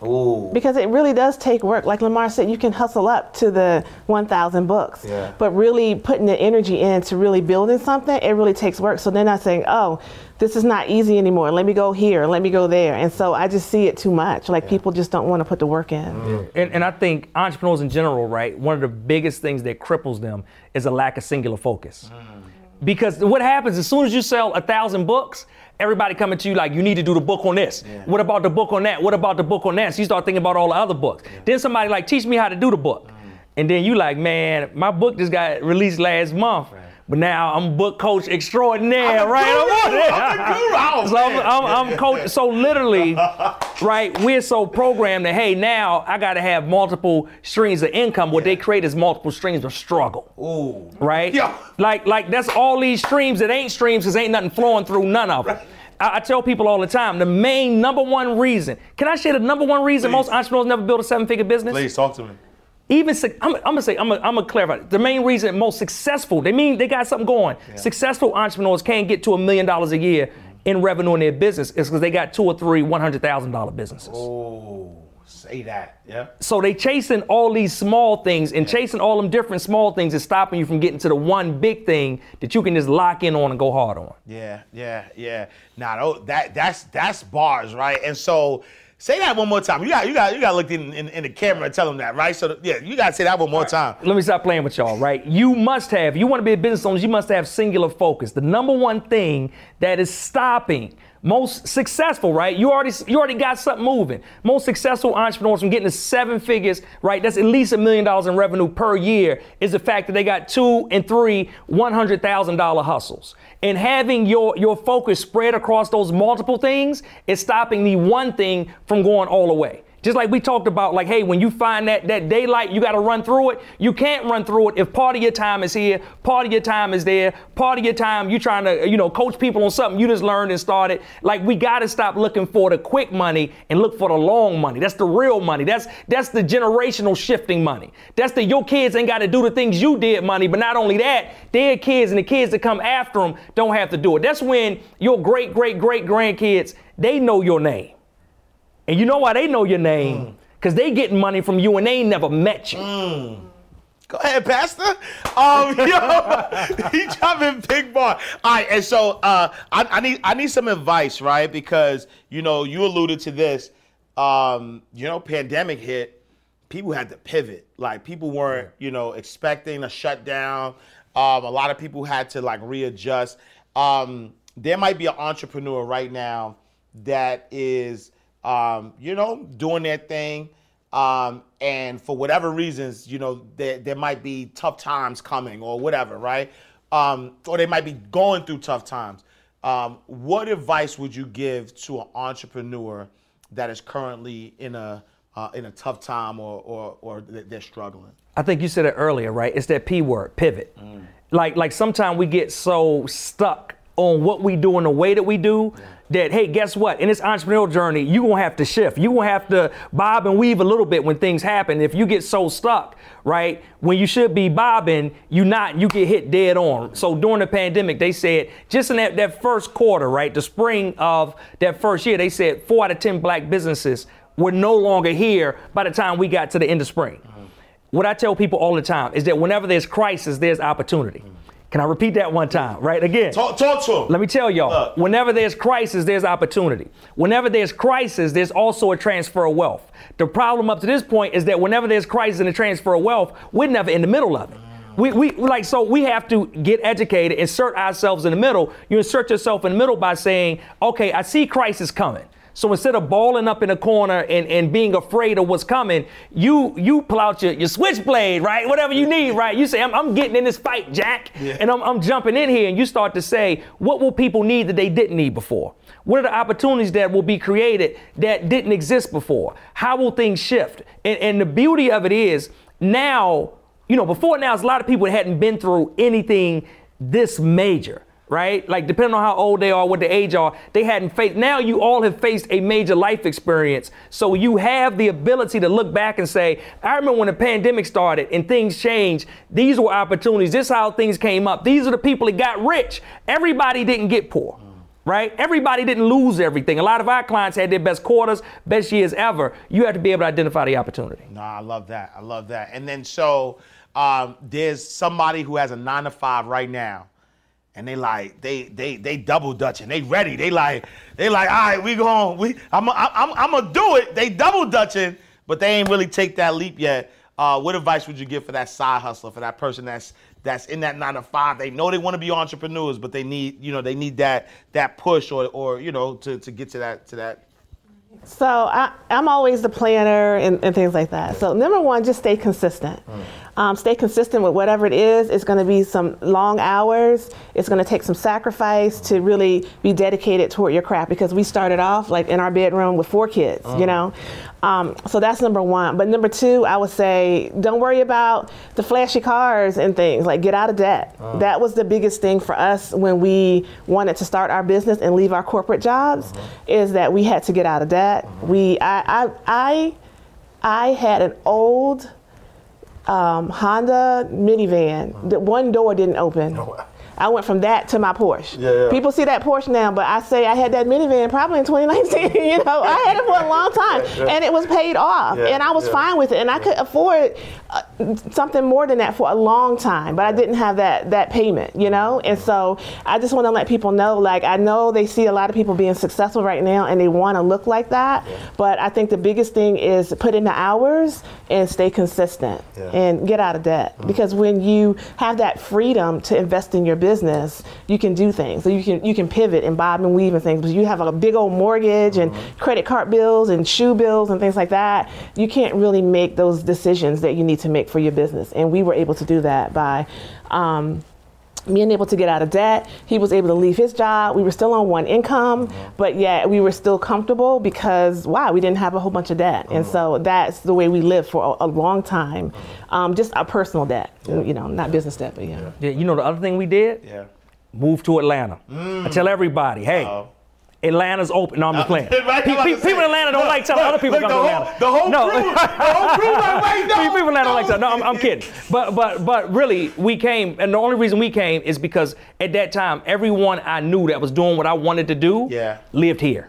S4: Because it really does take work. Like Lamar said, you can hustle up to the 1,000 books.
S2: Yeah.
S4: But really putting the energy into really building something, it really takes work. So they're not saying, oh, this is not easy anymore. Let me go here. Let me go there. And so I just see it too much. Like people just don't want to put the work in. Mm.
S1: And, and I think entrepreneurs in general, right, one of the biggest things that cripples them is a lack of singular focus. Mm. Because what happens as soon as you sell a thousand books, everybody coming to you like, you need to do the book on this. What about the book on that? What about the book on that? So you start thinking about all the other books. Then somebody like, teach me how to do the book. Mm. And then you like, man, my book just got released last month. But now I'm book coach extraordinaire,
S2: I'm
S1: right?
S2: guru.
S1: on it.
S2: I'm. Oh,
S1: so I'm,
S2: man.
S1: I'm, I'm coach. So literally, right? We're so programmed that hey, now I got to have multiple streams of income. What they create is multiple streams of struggle. Ooh. Right?
S2: Yeah.
S1: Like like that's all these streams that ain't streams because ain't nothing flowing through none of them. I, I tell people all the time the main number one reason. Can I share the number one reason most entrepreneurs never build a seven-figure business?
S2: Please talk to me.
S1: Even I'm, I'm gonna say I'm gonna, I'm gonna clarify the main reason most successful they mean they got something going successful entrepreneurs can't get to a million dollars a year in revenue in their business is because they got two or three one hundred thousand dollar businesses
S2: Oh, say that. Yeah.
S1: so they chasing all these small things and chasing all them different small things is stopping you from getting to the one big thing that you can just lock in on and go hard on
S2: Yeah, yeah, yeah. Nah, tho- that that's that's bars, right? And so say that one more time. You got you got you got to look in, in, in the camera and tell them that, right? So yeah, you got to say that one more time.
S1: let me stop playing with y'all, right? You must have, you want to be a business owner, you must have singular focus. The number one thing that is stopping most successful, right? You already you already got something moving. Most successful entrepreneurs from getting to seven figures, right? That's at least a million dollars in revenue per year, is the fact that they got two and three $100,000 hustles. And having your, your focus spread across those multiple things is stopping the one thing from going all the way. Just like we talked about, like, hey, when you find that that daylight, you got to run through it. You can't run through it if part of your time is here, part of your time is there, part of your time you trying to, you know, coach people on something you just learned and started. Like, we got to stop looking for the quick money and look for the long money. That's the real money. That's that's the generational shifting money. That's the your kids ain't got to do the things you did money. But not only that, their kids and the kids that come after them don't have to do it. That's when your great great great grandkids they know your name. And you know why they know your name? Because they getting money from you and they ain't never met you.
S2: Go ahead, Pastor. Um, yo, he dropping big bar. All right, and so uh, I, I need I need some advice, right? Because you know you alluded to this. Um, you know, pandemic hit, people had to pivot. Like people weren't, you know, expecting a shutdown. Um, a lot of people had to like readjust. Um, there might be an entrepreneur right now that is, um, you know, doing their thing. Um, and for whatever reasons, you know, there, there might be tough times coming or whatever, right? Um, or they might be going through tough times. Um, what advice would you give to an entrepreneur that is currently in a uh, in a tough time or or, or they're struggling?
S1: I think you said it earlier, right? It's that P word, pivot. Like like sometimes we get so stuck on what we do and the way that we do that hey, guess what? In this entrepreneurial journey, you're gonna have to shift. You're gonna have to bob and weave a little bit when things happen. If you get so stuck, right, when you should be bobbing, you not, you get hit dead on. So during the pandemic, they said just in that, that first quarter, right, the spring of that first year, they said four out of ten black businesses were no longer here by the time we got to the end of spring. Mm-hmm. What I tell people all the time is that whenever there's crisis, there's opportunity. Mm-hmm. Can I repeat that one time? Right again.
S2: Talk, talk to him.
S1: Let me tell y'all,
S2: Look.
S1: whenever there's crisis, there's opportunity. Whenever there's crisis, there's also a transfer of wealth. The problem up to this point is that whenever there's crisis and a transfer of wealth, we're never in the middle of it. We, we like so we have to get educated, insert ourselves in the middle. You insert yourself in the middle by saying, okay, I see crisis coming. So instead of balling up in a corner and, and being afraid of what's coming, you you pull out your, your switchblade, right? Whatever you need, right? You say, I'm, I'm getting in this fight, Jack, and I'm, I'm jumping in here. And you start to say, what will people need that they didn't need before? What are the opportunities that will be created that didn't exist before? How will things shift? And, and the beauty of it is now, you know, before now, a lot of people hadn't been through anything this major right? Like depending on how old they are, what the age are, they hadn't faced. Now you all have faced a major life experience, so you have the ability to look back and say, I remember when the pandemic started and things changed. These were opportunities. This is how things came up. These are the people that got rich. Everybody didn't get poor. Right? Everybody didn't lose everything. A lot of our clients had their best quarters, best years ever. You have to be able to identify the opportunity.
S2: No, I love that. I love that. And then so um, there's somebody who has a nine to five right now, and they like they they they double dutching. They ready. They like they like all right. We going. We I'm I'm I'm gonna do it. They double dutching, but they ain't really take that leap yet. Uh, what advice would you give for that side hustler, for that person that's that's in that nine to five? They know they want to be entrepreneurs, but they need you know they need that that push or or you know to, to get to that to that
S4: So I, I'm always the planner and, and things like that. So number one, just stay consistent. Um, stay consistent with whatever it is. It's going to be some long hours. It's going to take some sacrifice to really be dedicated toward your craft because we started off like in our bedroom with four kids, you know. Um, so that's number one. But number two, I would say don't worry about the flashy cars and things. Like get out of debt. That was the biggest thing for us when we wanted to start our business and leave our corporate jobs. Is that we had to get out of debt. We I I I, I had an old um, Honda minivan. The one door didn't open. I went from that to my Porsche.
S2: Yeah, yeah.
S4: People see that Porsche now, but I say I had that minivan probably in 2019. you know, I had it for a long time, and it was paid off,
S2: Yeah,
S4: and I was
S2: yeah.
S4: fine with it, and I could afford uh, something more than that for a long time, but I didn't have that that payment. You know, and so I just want to let people know, like I know they see a lot of people being successful right now, and they want to look like that, but I think the biggest thing is put in the hours and stay consistent
S2: Yeah.
S4: and get out of debt because when you have that freedom to invest in your business you can do things. So you can you can pivot and bob and weave and things but you have a big old mortgage and credit card bills and shoe bills and things like that you can't really make those decisions that you need to make for your business. And we were able to do that by um, being able to get out of debt. He was able to leave his job. We were still on one income, uh-huh. but yet we were still comfortable because wow, we didn't have a whole bunch of debt. And so uh-huh. that's the way we lived for a, a long time. Uh-huh. Um, just our personal debt, you know, not business debt, but yeah.
S1: Yeah, you know the other thing we did?
S2: yeah.
S1: Move to Atlanta. Mm. I tell everybody, hey,
S2: Uh-oh.
S1: Atlanta's open. No, I'm just playing.
S2: Right,
S1: Pe- pe- people in Atlanta don't like telling other people
S2: look,
S1: to come
S2: the
S1: to
S2: whole-
S1: Atlanta.
S2: the whole
S1: no.
S2: crew- the whole crew like, wait, no,
S1: people in Atlanta don't like that. No, I'm, I'm kidding. But but but really, we came, and the only reason we came is because at that time, everyone I knew that was doing what I wanted to do
S2: Yeah.
S1: lived here.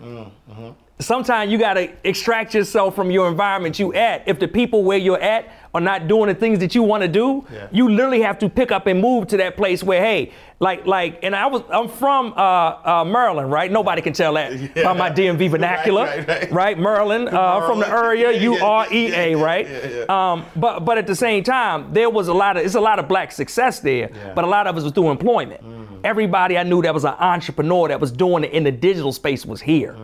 S1: Sometimes you gotta extract yourself from your environment you at. If the people where you're at are not doing the things that you want to do,
S2: Yeah.
S1: you literally have to pick up and move to that place where, hey, like like, and I was I'm from uh, uh, Maryland, right? Nobody can tell that by my DMV vernacular,
S2: right, right.
S1: Maryland, uh, from the area,
S2: Yeah,
S1: U
S2: yeah,
S1: R E
S2: yeah,
S1: A,
S2: yeah,
S1: right?
S2: yeah, yeah.
S1: Um, but but at the same time, there was a lot of it's a lot of black success there,
S2: Yeah.
S1: but a lot of it was through employment. Everybody I knew that was an entrepreneur that was doing it in the digital space was here.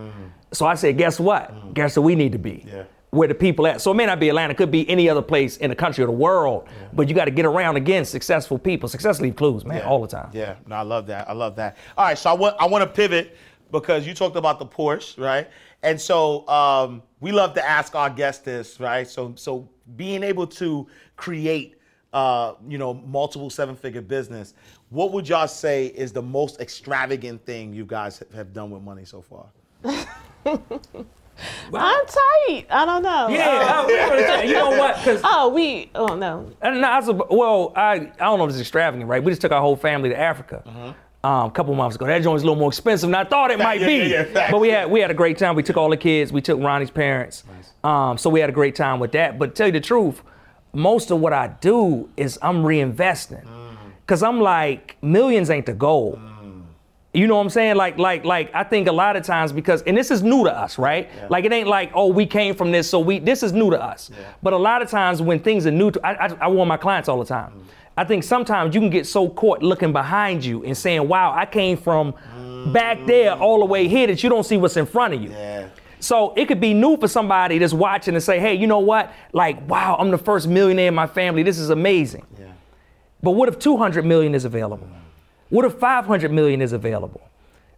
S1: So I said, guess what? Guess what we need to be.
S2: Yeah.
S1: Where the people at. So it may not be Atlanta, it could be any other place in the country or the world. But you got to get around again successful people. Success leave clues, man, all the time.
S2: Yeah, no, I love that. I love that. All right, so I want I want to pivot because you talked about the Porsche, right? And so um, we love to ask our guests this, right? So so being able to create, uh, you know, multiple seven-figure business, what would y'all say is the most extravagant thing you guys have done with money so far?
S4: I'm tight. I don't know.
S1: Yeah, I- you know what? 'Cause-
S4: Oh, we. Oh no.
S1: And no, I was, well, I, I don't know if it's extravagant, right? We just took our whole family to Africa um, a couple months ago. That joint was a little more expensive than I thought it might
S2: Yeah,
S1: be.
S2: yeah, yeah, facts.
S1: but we had we had a great time. We took all the kids. We took Ronnie's parents. Um, so we had a great time with that. But to tell you the truth, most of what I do is I'm reinvesting. Cause I'm like, millions ain't the goal. You know what I'm saying? Like, like, like, I think a lot of times because, and this is new to us, right? Like, it ain't like, oh, we came from this, so we, this is new to us. But a lot of times when things are new to, I, I, I warn my clients all the time. Mm. I think sometimes you can get so caught looking behind you and saying, wow, I came from mm. back there all the way here that you don't see what's in front of you.
S2: Yeah.
S1: So it could be new for somebody that's watching and say, hey, you know what? Like, wow, I'm the first millionaire in my family. This is amazing.
S2: Yeah.
S1: But what if 200 million is available? What if 500 million is available?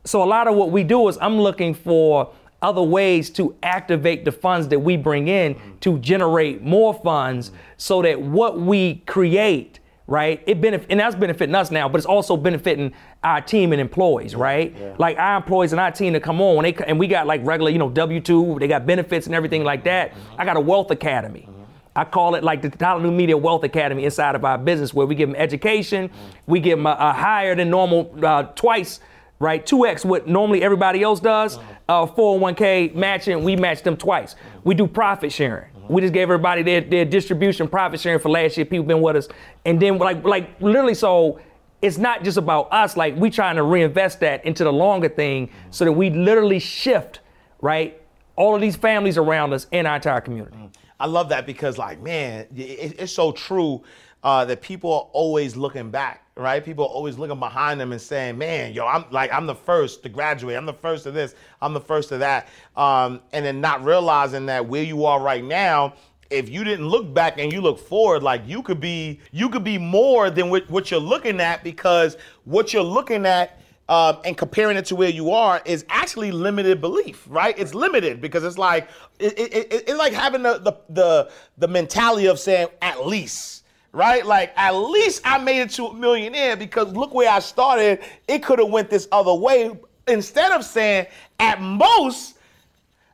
S1: So a lot of what we do is I'm looking for other ways to activate the funds that we bring in to generate more funds so that what we create right? It benefit and that's benefiting us now, but it's also benefiting our team and employees, right? Like our employees and our team to come on when they and we got like regular, you know, W two, they got benefits and everything like that. Mm-hmm. I got a wealth academy. Mm-hmm. I call it like the Tyler New Media Wealth Academy inside of our business, where we give them education, we give them a, a higher than normal, uh, twice, right, two x what normally everybody else does. Uh-huh. Uh, 401k matching, we match them twice. Uh-huh. We do profit sharing. Uh-huh. We just gave everybody their, their distribution profit sharing for last year. People been with us, and then like like literally so. It's not just about us. Like we trying to reinvest that into the longer thing, mm-hmm. so that we literally shift, right, all of these families around us in our entire community. Mm-hmm.
S2: I love that because, like, man, it, it's so true uh, that people are always looking back, right? People are always looking behind them and saying, "Man, yo, I'm like, I'm the first to graduate. I'm the first to this. I'm the first to that," um, and then not realizing that where you are right now. If you didn't look back and you look forward, like you could be, you could be more than what, what you're looking at because what you're looking at um, and comparing it to where you are is actually limited belief, right? It's limited because it's like it, it, it- it's like having the, the the the mentality of saying at least, right? Like at least I made it to a millionaire because look where I started. It could have went this other way. Instead of saying at most,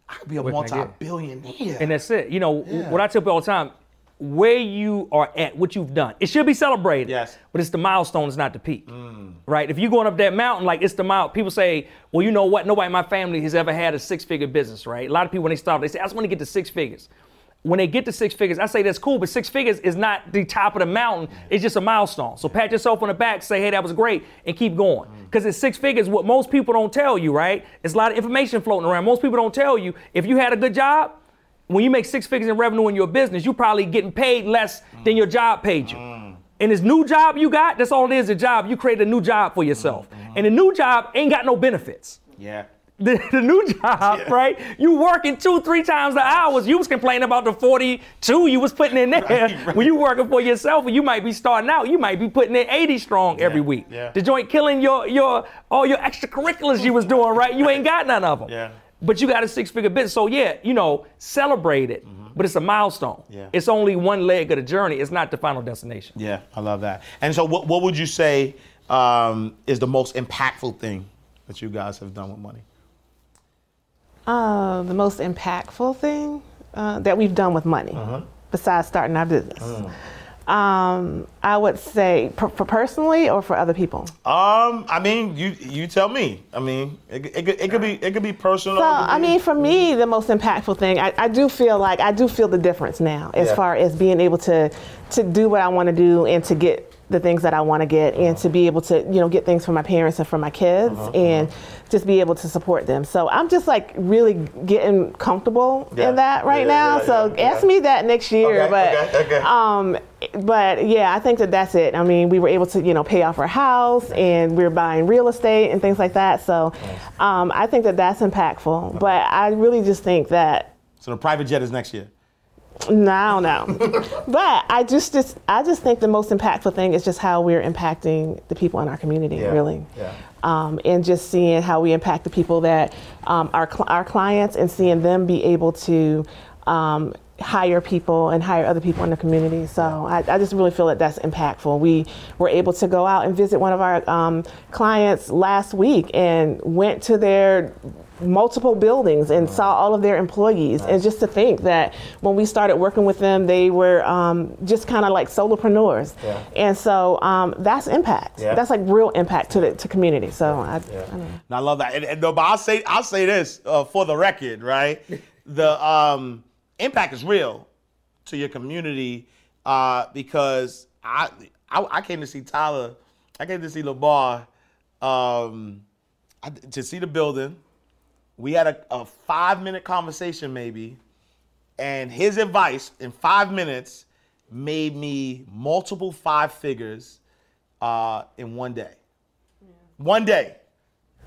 S2: I could be a
S1: What can I get?
S2: multi-billionaire.
S1: And that's it. You know, what I tell people all the time, where you are at, what you've done, it should be celebrated.
S2: Yes.
S1: But it's the milestones, not the peak. Mm. Right? If you're going up that mountain, like it's the mile, people say, well, you know what? Nobody in my family has ever had a six figure business, right? A lot of people, when they start, they say, I just want to get to six figures. When they get to six figures, I say that's cool, but six figures is not the top of the mountain. It's just a milestone. So pat yourself on the back, say, hey, that was great, and keep going. Mm. Because it's six figures, what most people don't tell you, right? It's a lot of information floating around. Most people don't tell you if you had a good job, when you make six figures in revenue in your business, you're probably getting paid less than your job paid you. And this new job you got, that's all it is, a job. You create a new job for yourself. Mm-hmm. And the new job ain't got no benefits.
S2: yeah.
S1: The, the new job, right? You working two, three times the hours. You was complaining about the 42 you was putting in there. When you working for yourself, you might be starting out, you might be putting in 80 strong every week.
S2: yeah.
S1: The joint killing your your all your extracurriculars you was doing, right? You ain't got none of them.
S2: Yeah.
S1: But you got a six-figure business. So yeah, you know, celebrate it. But it's a milestone.
S2: Yeah.
S1: It's only one leg of the journey. It's not the final destination.
S2: Yeah, I love that. And so, what, what would you say um, is the most impactful thing that you guys have done with money?
S4: Uh, the most impactful thing uh, that we've done with money, besides starting our business, um, I would say per- for personally or for other people.
S2: Um, I mean, you you tell me. I mean, it, it, could- it could be it could be personal.
S4: So I mean, for me, the most impactful thing, I, I do feel like I do feel the difference now, as
S2: Yeah.
S4: far as being able to to do what I want to do and to get the things that I want to get, and to be able to you know get things for my parents and for my kids,
S2: Uh-huh,
S4: and just be able to support them. So I'm just like really getting comfortable
S2: Yeah.
S4: in that right
S2: Yeah,
S4: now.
S2: yeah,
S4: so ask me that next year,
S2: Okay,
S4: but
S2: okay, okay.
S4: um, but yeah, I think that that's it. I mean, we were able to, you know, pay off our house and we are buying real estate and things like that. So um, I think that that's impactful. But I really just think that,
S2: so the private jet is next year.
S4: no, I but I just, just, I just think the most impactful thing is just how we're impacting the people in our community,
S2: Yeah,
S4: really.
S2: yeah.
S4: Um, and just seeing how we impact the people that um, our, cl- our clients and seeing them be able to um, hire people and hire other people in the community. So I, I just really feel that that's impactful. We were able to go out and visit one of our um, clients last week and went to their multiple buildings and saw all of their employees. And just to think that when we started working with them, they were um, just kind of like solopreneurs.
S2: Yeah.
S4: And so um, that's impact.
S2: Yeah.
S4: That's like real impact to the to community. So I, I don't know.
S2: And I love that. And, and no, but I'll say I'll say this uh, for the record, right? The um, impact is real to your community uh, because I, I I came to see Tyler, I came to see Lamar, um, I, to see the building. We had a, a five minute conversation maybe, and his advice in five minutes made me multiple five figures uh, in one day. One day.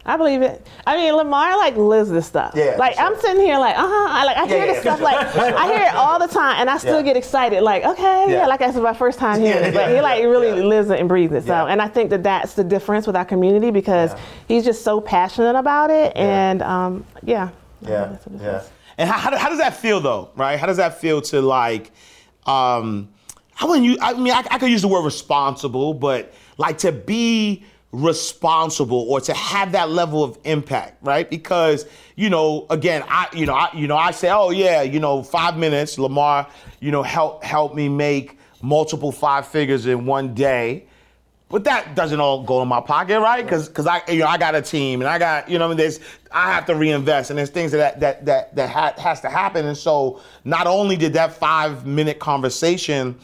S4: I believe it. I mean, Lamar like lives this stuff.
S2: Yeah,
S4: Like
S2: sure.
S4: I'm sitting here like, uh huh. I like I hear
S2: yeah,
S4: this
S2: yeah.
S4: stuff like I hear it all the time, and I still
S2: Yeah.
S4: get excited. Like okay, yeah,
S2: Yeah.
S4: like that's my first time hearing
S2: Yeah,
S4: it. But
S2: yeah,
S4: he like
S2: yeah,
S4: really
S2: yeah.
S4: lives it and breathes it. So,
S2: Yeah.
S4: and I think that that's the difference with our community because he's just so passionate about it, and um, yeah. I think that's what it is.
S2: And how, how, how does that feel though, right? How does that feel to like, um, I wouldn't use, I mean, I, I could use the word responsible, but like to be responsible or to have that level of impact, right? Because, you know, again, I, you know, I, you know, I say, oh yeah, you know, five minutes, Lamar, you know, help, help me make multiple five figures in one day. But that doesn't all go in my pocket, right? Because because I you know I got a team and I got you know I mean, there's I have to reinvest and there's things that that that that ha- has to happen and so not only did that five minute conversation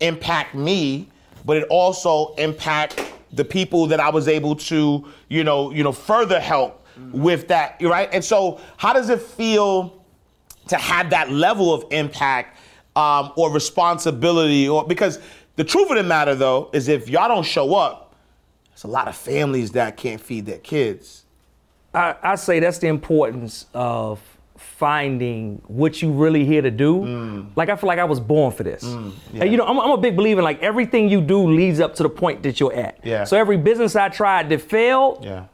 S2: impact me, but it also impact the people that I was able to you know you know further help with that right? And so how does it feel to have that level of impact um, or responsibility? Or because the truth of the matter though is if y'all don't show up there's a lot of families that can't feed their kids.
S1: I, I say that's the importance of finding what you really here to do.
S2: Mm.
S1: Like I feel like I was born for this. And you know, I'm, I'm a big believer in like everything you do leads up to the point that you're at.
S2: Yeah.
S1: So every business I tried that failed,
S2: yeah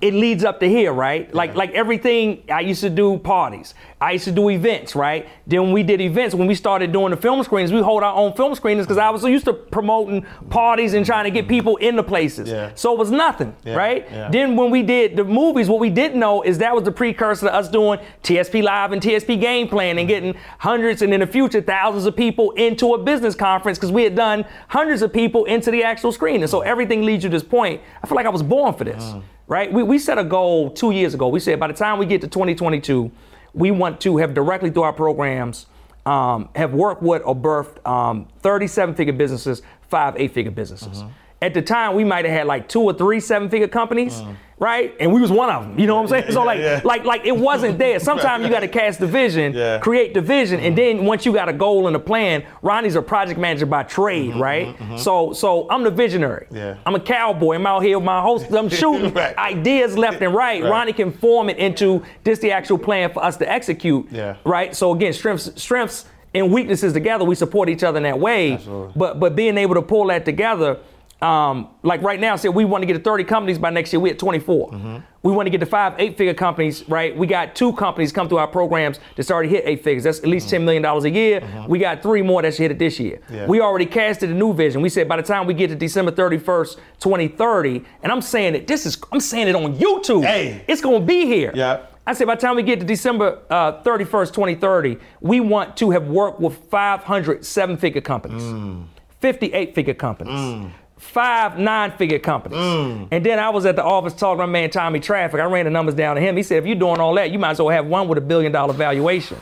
S1: it leads up to here, right? Like like everything I used to do parties. I used to do events, right? Then when we did events, when we started doing the film screenings, we hold our own film screenings because I was so used to promoting parties and trying to get people into places.
S2: Yeah.
S1: So it was nothing,
S2: Yeah,
S1: right?
S2: yeah.
S1: Then when we did the movies, what we didn't know is that was the precursor to us doing TSP Live and TSP Game Plan and getting hundreds and in the future thousands of people into a business conference because we had done hundreds of people into the actual screen. And so everything leads you to this point. I feel like I was born for this, mm. Right? We, we set a goal two years ago. We said by the time we get to 2022, we want to have directly through our programs um, have worked with or birthed um, 37 figure businesses, five eight figure businesses. At the time, we might have had like two or three seven figure companies, right? And we was one of them. You know what I'm saying? so like,
S2: yeah.
S1: like, like it wasn't there. Sometimes you got to cast the vision,
S2: Yeah.
S1: create the vision, and mm-hmm. then once you got a goal and a plan, Ronnie's a project manager by trade, mm-hmm, right? Mm-hmm, so, so I'm the visionary.
S2: Mm-hmm, Yeah.
S1: I'm a cowboy. I'm out here with my host. I'm shooting
S2: Right.
S1: ideas left and right.
S2: Right.
S1: Ronnie can form it into this the actual plan for us to execute.
S2: Yeah.
S1: Right. So again, strengths, strengths and weaknesses together. We support each other in that way.
S2: Absolutely.
S1: But but being able to pull that together. Um, like right now, say we want to get to 30 companies by next year. We at 24.
S2: Mm-hmm.
S1: We want to get to five eight-figure companies, right? We got two companies come through our programs that's already hit eight figures. That's at least 10 million dollars a year. We got three more that should hit it this year.
S2: Mm-hmm. Yeah.
S1: We already casted a new vision. We said by the time we get to December 31st, 2030, and I'm saying it. This is I'm saying it on YouTube.
S2: Hey.
S1: It's gonna be here.
S2: Yeah.
S1: I said by the time we get to December uh, 31st, 2030, we want to have worked with 500 seven figure companies,
S2: Mm.
S1: 58 figure companies. Five nine-figure companies, mm. and then I was at the office talking to my man Tommy Traffic. I ran the numbers down to him. He said, "If you're doing all that, you might as well have one with a billion-dollar valuation."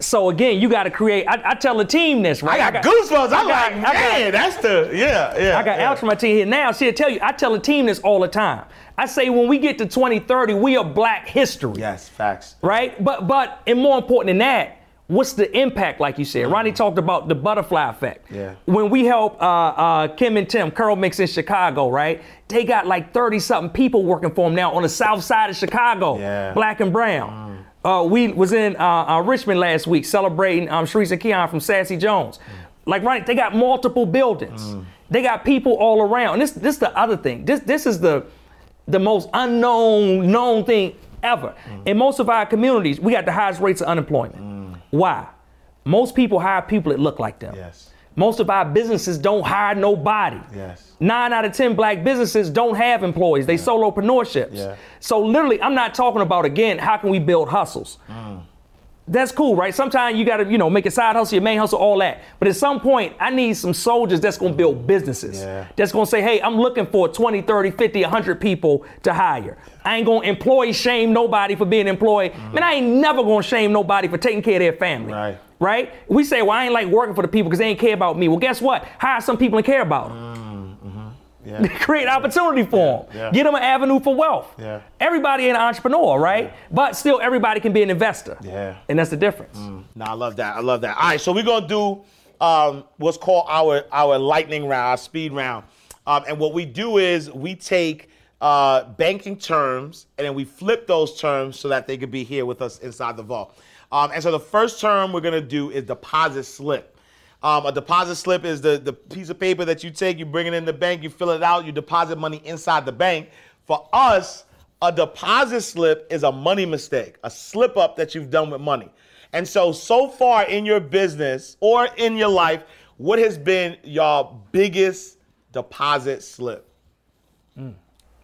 S1: So again, you got to create. I, I tell the team this, right?
S2: I got, goosebumps I'm
S1: I got-
S2: like
S1: I got-
S2: man that's the yeah yeah
S1: I got
S2: yeah.
S1: Alex from my team here now. She'll tell you, I tell the team this all the time. I say when we get to 2030, we are black history.
S2: yes facts
S1: Right? But but and more important than that, what's the impact, like you said? Ronnie talked about the butterfly effect.
S2: Yeah.
S1: When we help uh, uh, Kim and Tim, CurlMix in Chicago, right? They got like 30 something people working for them now on the south side of Chicago.
S2: Yeah.
S1: Black and brown. Uh, we was in uh, uh, Richmond last week celebrating um, Sharice and Keon from Sassy Jones. Like, right, they got multiple buildings. They got people all around. And this, this is the other thing. This, this is the, the most unknown, known thing ever. In most of our communities, we got the highest rates of unemployment. Why? Most people hire people that look like them.
S2: Yes.
S1: Most of our businesses don't hire nobody.
S2: Yes.
S1: Nine out of 10 black businesses don't have employees. They solopreneurships.
S2: Yeah.
S1: So literally, I'm not talking about, again, how can we build hustles?
S2: Mm.
S1: That's cool, right? Sometimes you gotta, you know, make a side hustle, your main hustle, all that. But at some point, I need some soldiers that's gonna build businesses.
S2: Yeah.
S1: That's gonna say, hey, I'm looking for 20, 30, 50, 100 people to hire. I ain't gonna employ shame nobody for being employed. Man, I ain't never gonna shame nobody for taking care of their family.
S2: Mm. Right.
S1: Right? We say, well, I ain't like working for the people because they ain't care about me. Well, guess what? Hire some people and care about them.
S2: Yeah
S1: Create opportunity for them.
S2: yeah.
S1: Get them an avenue for wealth.
S2: Yeah.
S1: Everybody ain't an entrepreneur, right? But still, everybody can be an investor.
S2: Yeah.
S1: And that's the difference.
S2: No, I love that. I love that. All right, so we're gonna do um, what's called our our lightning round, our speed round. Um, and what we do is we take uh, banking terms and then we flip those terms so that they could be here with us inside the vault. Um, and so the first term we're gonna do is deposit slip. Um, a deposit slip is the, the piece of paper that you take, you bring it in the bank, you fill it out, you deposit money inside the bank. For us, a deposit slip is a money mistake, a slip up that you've done with money. And so, so far in your business or in your life, what has been your biggest deposit slip?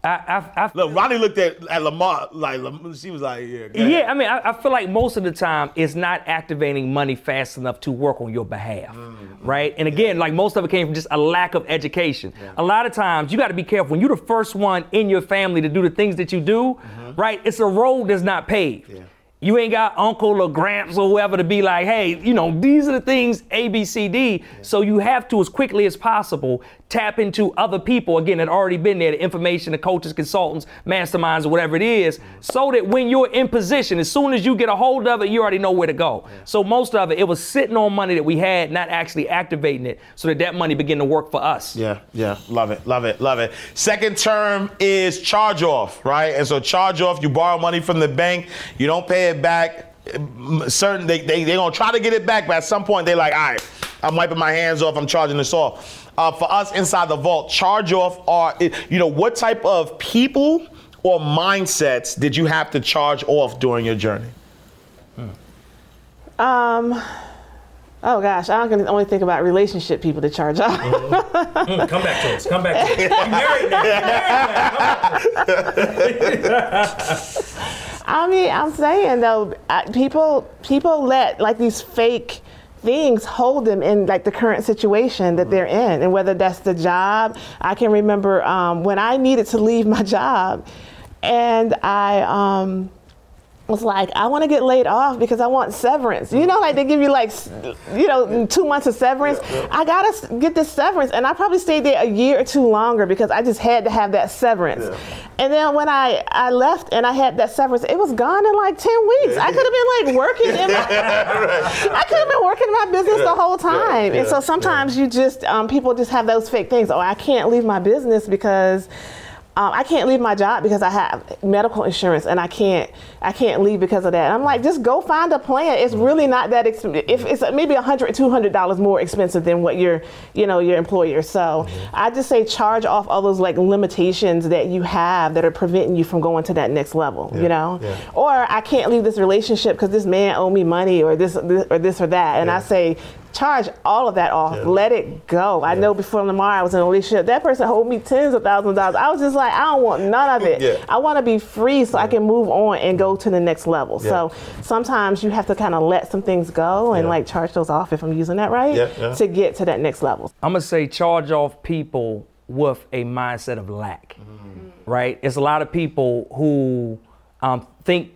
S1: I, I, I
S2: Look, Ronnie looked at, at Lamar like she was like, yeah.
S1: Yeah, I mean, I, I feel like most of the time it's not activating money fast enough to work on your behalf, mm-hmm. right? And again, like most of it came from just a lack of education. A lot of times you got to be careful when you're the first one in your family to do the things that you do, mm-hmm. right? It's a road that's not paved. You ain't got uncle or gramps or whoever to be like, hey, you know, these are the things A, B, C, D. So you have to, as quickly as possible, tap into other people, again, that already been there, the information, the coaches, consultants, masterminds, or whatever it is, so that when you're in position, as soon as you get a hold of it, you already know where to go. So most of it, it was sitting on money that we had, not actually activating it, so that that money began to work for us.
S2: Yeah, yeah, love it, love it, love it. Second term is charge off, right? And so charge off, you borrow money from the bank, you don't pay it back. Certain they they they gonna try to get it back, but at some point they're like, all right, I'm wiping my hands off, I'm charging this off. Uh, for us inside the vault, charge off are you know what type of people or mindsets did you have to charge off during your journey?
S4: Um, oh gosh, I can only think about relationship people to charge off.
S1: Come back to us. Come back to us. You married now. You married now.
S4: I mean, I'm saying though, people people let like these fake things hold them in like the current situation that they're in, and whether that's the job. I can remember um, when I needed to leave my job, and I. Um, was like, I want to get laid off because I want severance. You know, like they give you like, you know, two months of severance. I gotta get this severance, and I probably stayed there a year or two longer because I just had to have that severance. And then when I I left and I had that severance, it was gone in like ten weeks. I could have been like working in my, I could have been working in my business the whole time. and so sometimes you just um, people just have those fake things. Oh, I can't leave my business because. Um, I can't leave my job because I have medical insurance and I can't I can't leave because of that. I'm like, just go find a plan. It's really not that expensive. If it's maybe a hundred, two hundred dollars more expensive than what your you know your employer. So I just say charge off all those like limitations that you have that are preventing you from going to that next level. You know, or I can't leave this relationship because this man owe me money or this, this or this or that. And I say charge all of that off. Let it go. I know before Lamar, I was in a relationship. That person owed me tens of thousands of dollars. I was just like, I don't want none of it.
S2: Yeah.
S4: I want to be free so I can move on and go to the next level. So sometimes you have to kind of let some things go and
S2: Yeah.
S4: like charge those off if I'm using that right
S2: Yeah, yeah.
S4: to get to that next level.
S1: I'm gonna say charge off people with a mindset of lack, right? It's a lot of people who um, think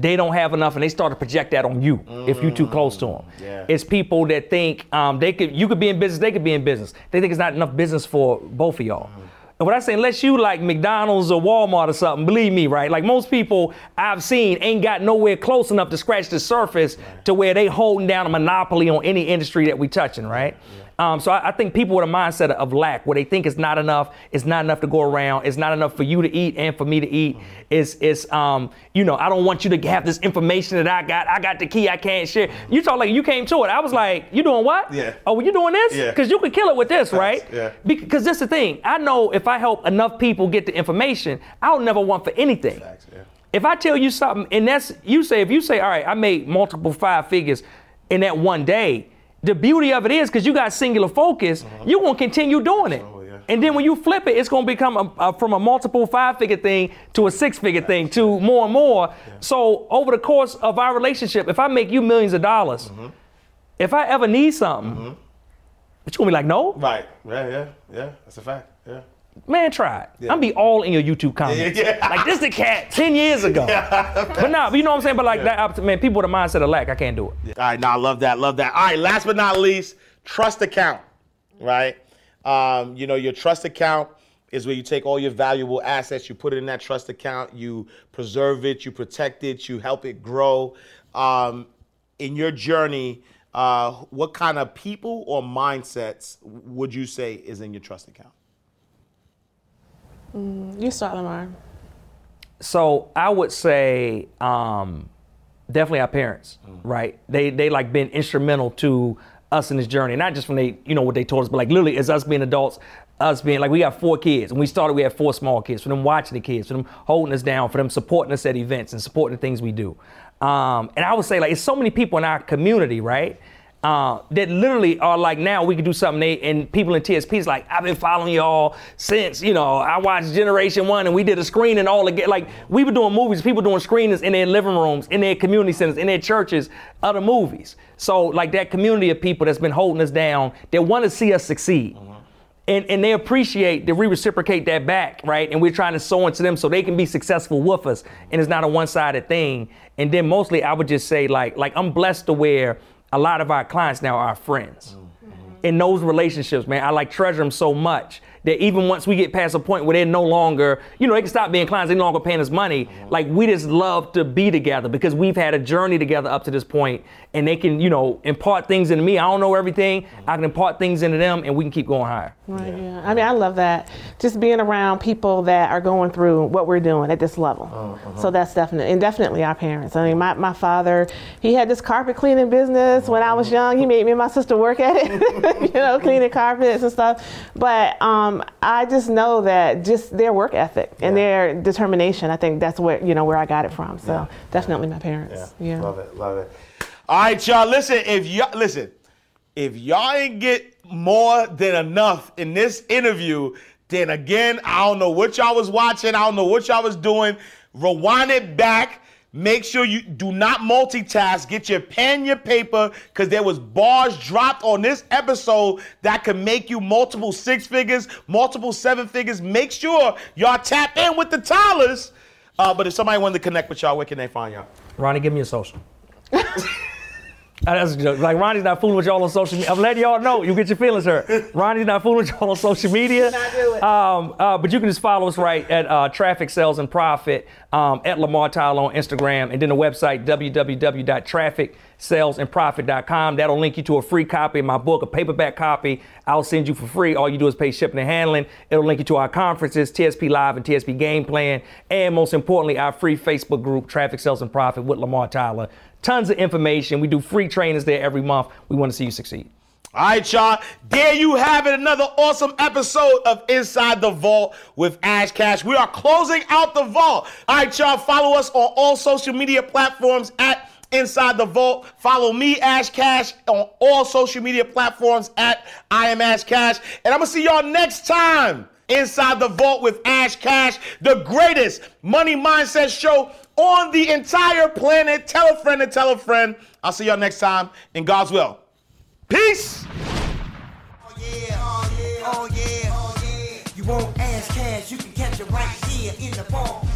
S1: they don't have enough, and they start to project that on you if you're too close to them.
S2: Yeah.
S1: It's people that think um, they could, you could be in business, they could be in business. They think it's not enough business for both of y'all. And what I say, unless you like McDonald's or Walmart or something, believe me, right? Like most people I've seen ain't got nowhere close enough to scratch the surface to where they holding down a monopoly on any industry that we touching, right? Um, so I, I think people with a mindset of lack, where they think it's not enough, it's not enough to go around, it's not enough for you to eat and for me to eat. It's, it's um, you know, I don't want you to have this information that I got. I got the key, I can't share. You talk like you came to it. I was like, you doing what?
S2: Yeah.
S1: Oh, well, you doing this?
S2: Yeah.
S1: Because you could kill it with this, right?
S2: yeah.
S1: Because that's the thing. I know if I help enough people get the information, I'll never want for anything.
S2: yeah.
S1: If I tell you something, and that's you say, if you say, all right, I made multiple five figures in that one day, the beauty of it is because you got singular focus, you're gonna continue doing it.
S2: Uh-huh. yeah.
S1: And then when you flip it, it's gonna become a, a- from a multiple five figure thing to a six figure thing to more and more. So over the course of our relationship, if I make you millions of dollars,
S2: Mm-hmm.
S1: if I ever need something, but you gonna be like, no,
S2: Right. Yeah, yeah, yeah. That's a fact. Yeah.
S1: Man, try it. I'm be all in your YouTube comments.
S2: Yeah, yeah.
S1: Like this the cat 10 years ago. but nah, you know what I'm saying? But like that, man, people with a mindset of lack, I can't do it.
S2: All right, now I love that, love that. All right, last but not least, trust account, right? Um, you know, your trust account is where you take all your valuable assets, you put it in that trust account, you preserve it, you protect it, you help it grow. Um, in your journey, uh, what kind of people or mindsets would you say is in your trust account?
S4: You start, Lamar.
S1: So I would say um, definitely our parents, right? They they like been instrumental to us in this journey, not just from they you know what they told us, but like literally as us being adults, us being like we got four kids, and we started we had four small kids. For them watching the kids, for them holding us down, for them supporting us at events and supporting the things we do. Um, and I would say like it's so many people in our community, right? Uh, that literally are like now we can do something they and people in TSP's like I've been following y'all since you know I watched Generation One and we did a screening all again like we were doing movies people doing screenings in their living rooms in their community centers in their churches other movies so like that community of people that's been holding us down that want to see us succeed and, and they appreciate that we reciprocate that back, right? And we're trying to sow into them so they can be successful with us. And it's not a one-sided thing. And then mostly I would just say like, like I'm blessed to where a lot of our clients now are our friends. In those relationships, man, I like treasure them so much that even once we get past a point where they're no longer, you know, they can stop being clients, they're no longer paying us money. Like we just love to be together because we've had a journey together up to this point, and they can, you know, impart things into me. I don't know everything. I can impart things into them, and we can keep going higher.
S4: Right, yeah. I mean, I love that. Just being around people that are going through what we're doing at this level.
S2: Uh-huh.
S4: So that's definitely, and definitely our parents. I mean, my, my father, he had this carpet cleaning business when I was young. He made me and my sister work at it, you know, cleaning carpets and stuff. But um, Um, I just know that just their work ethic and their determination, I think that's where, you know, where I got it from. So definitely my parents. Yeah.
S2: Love it, love it. All right, y'all. Listen, if y'all listen, if y'all ain't get more than enough in this interview, then again, I don't know what y'all was watching. I don't know what y'all was doing. Rewind it back. Make sure you do not multitask. Get your pen, your paper, because there was bars dropped on this episode that could make you multiple six figures, multiple seven figures. Make sure y'all tap in with the Tylers. Uh, but if somebody wanted to connect with y'all, where can they find y'all?
S1: Ronnie, give me a social. That's a joke. Like Ronnie's not fooling with y'all on social media. I'm letting y'all know. You get your feelings hurt. Ronnie's not fooling with y'all on social media.
S4: not do it.
S1: Um, uh, but you can just follow us right at uh, Traffic Sales and Profit um, at Lamar Tyler on Instagram, and then the website www.trafficsalesandprofit.com. That'll link you to a free copy of my book, a paperback copy. I'll send you for free. All you do is pay shipping and handling. It'll link you to our conferences, TSP Live and TSP Game Plan, and most importantly, our free Facebook group, Traffic Sales and Profit with Lamar Tyler. Tons of information. We do free trainings there every month. We want to see you succeed.
S2: All right, y'all. There you have it. Another awesome episode of Inside the Vault with Ash Cash. We are closing out the vault. All right, y'all. Follow us on all social media platforms at Inside the Vault. Follow me, Ash Cash, on all social media platforms at I am Ash Cash. And I'm going to see y'all next time. Inside the Vault with Ash Cash, the greatest money mindset show on the entire planet. Tell a friend and tell a friend. I'll see y'all next time in God's will. Peace.
S3: Oh yeah, oh yeah, oh yeah, oh yeah. You cash, you can catch it right here in the.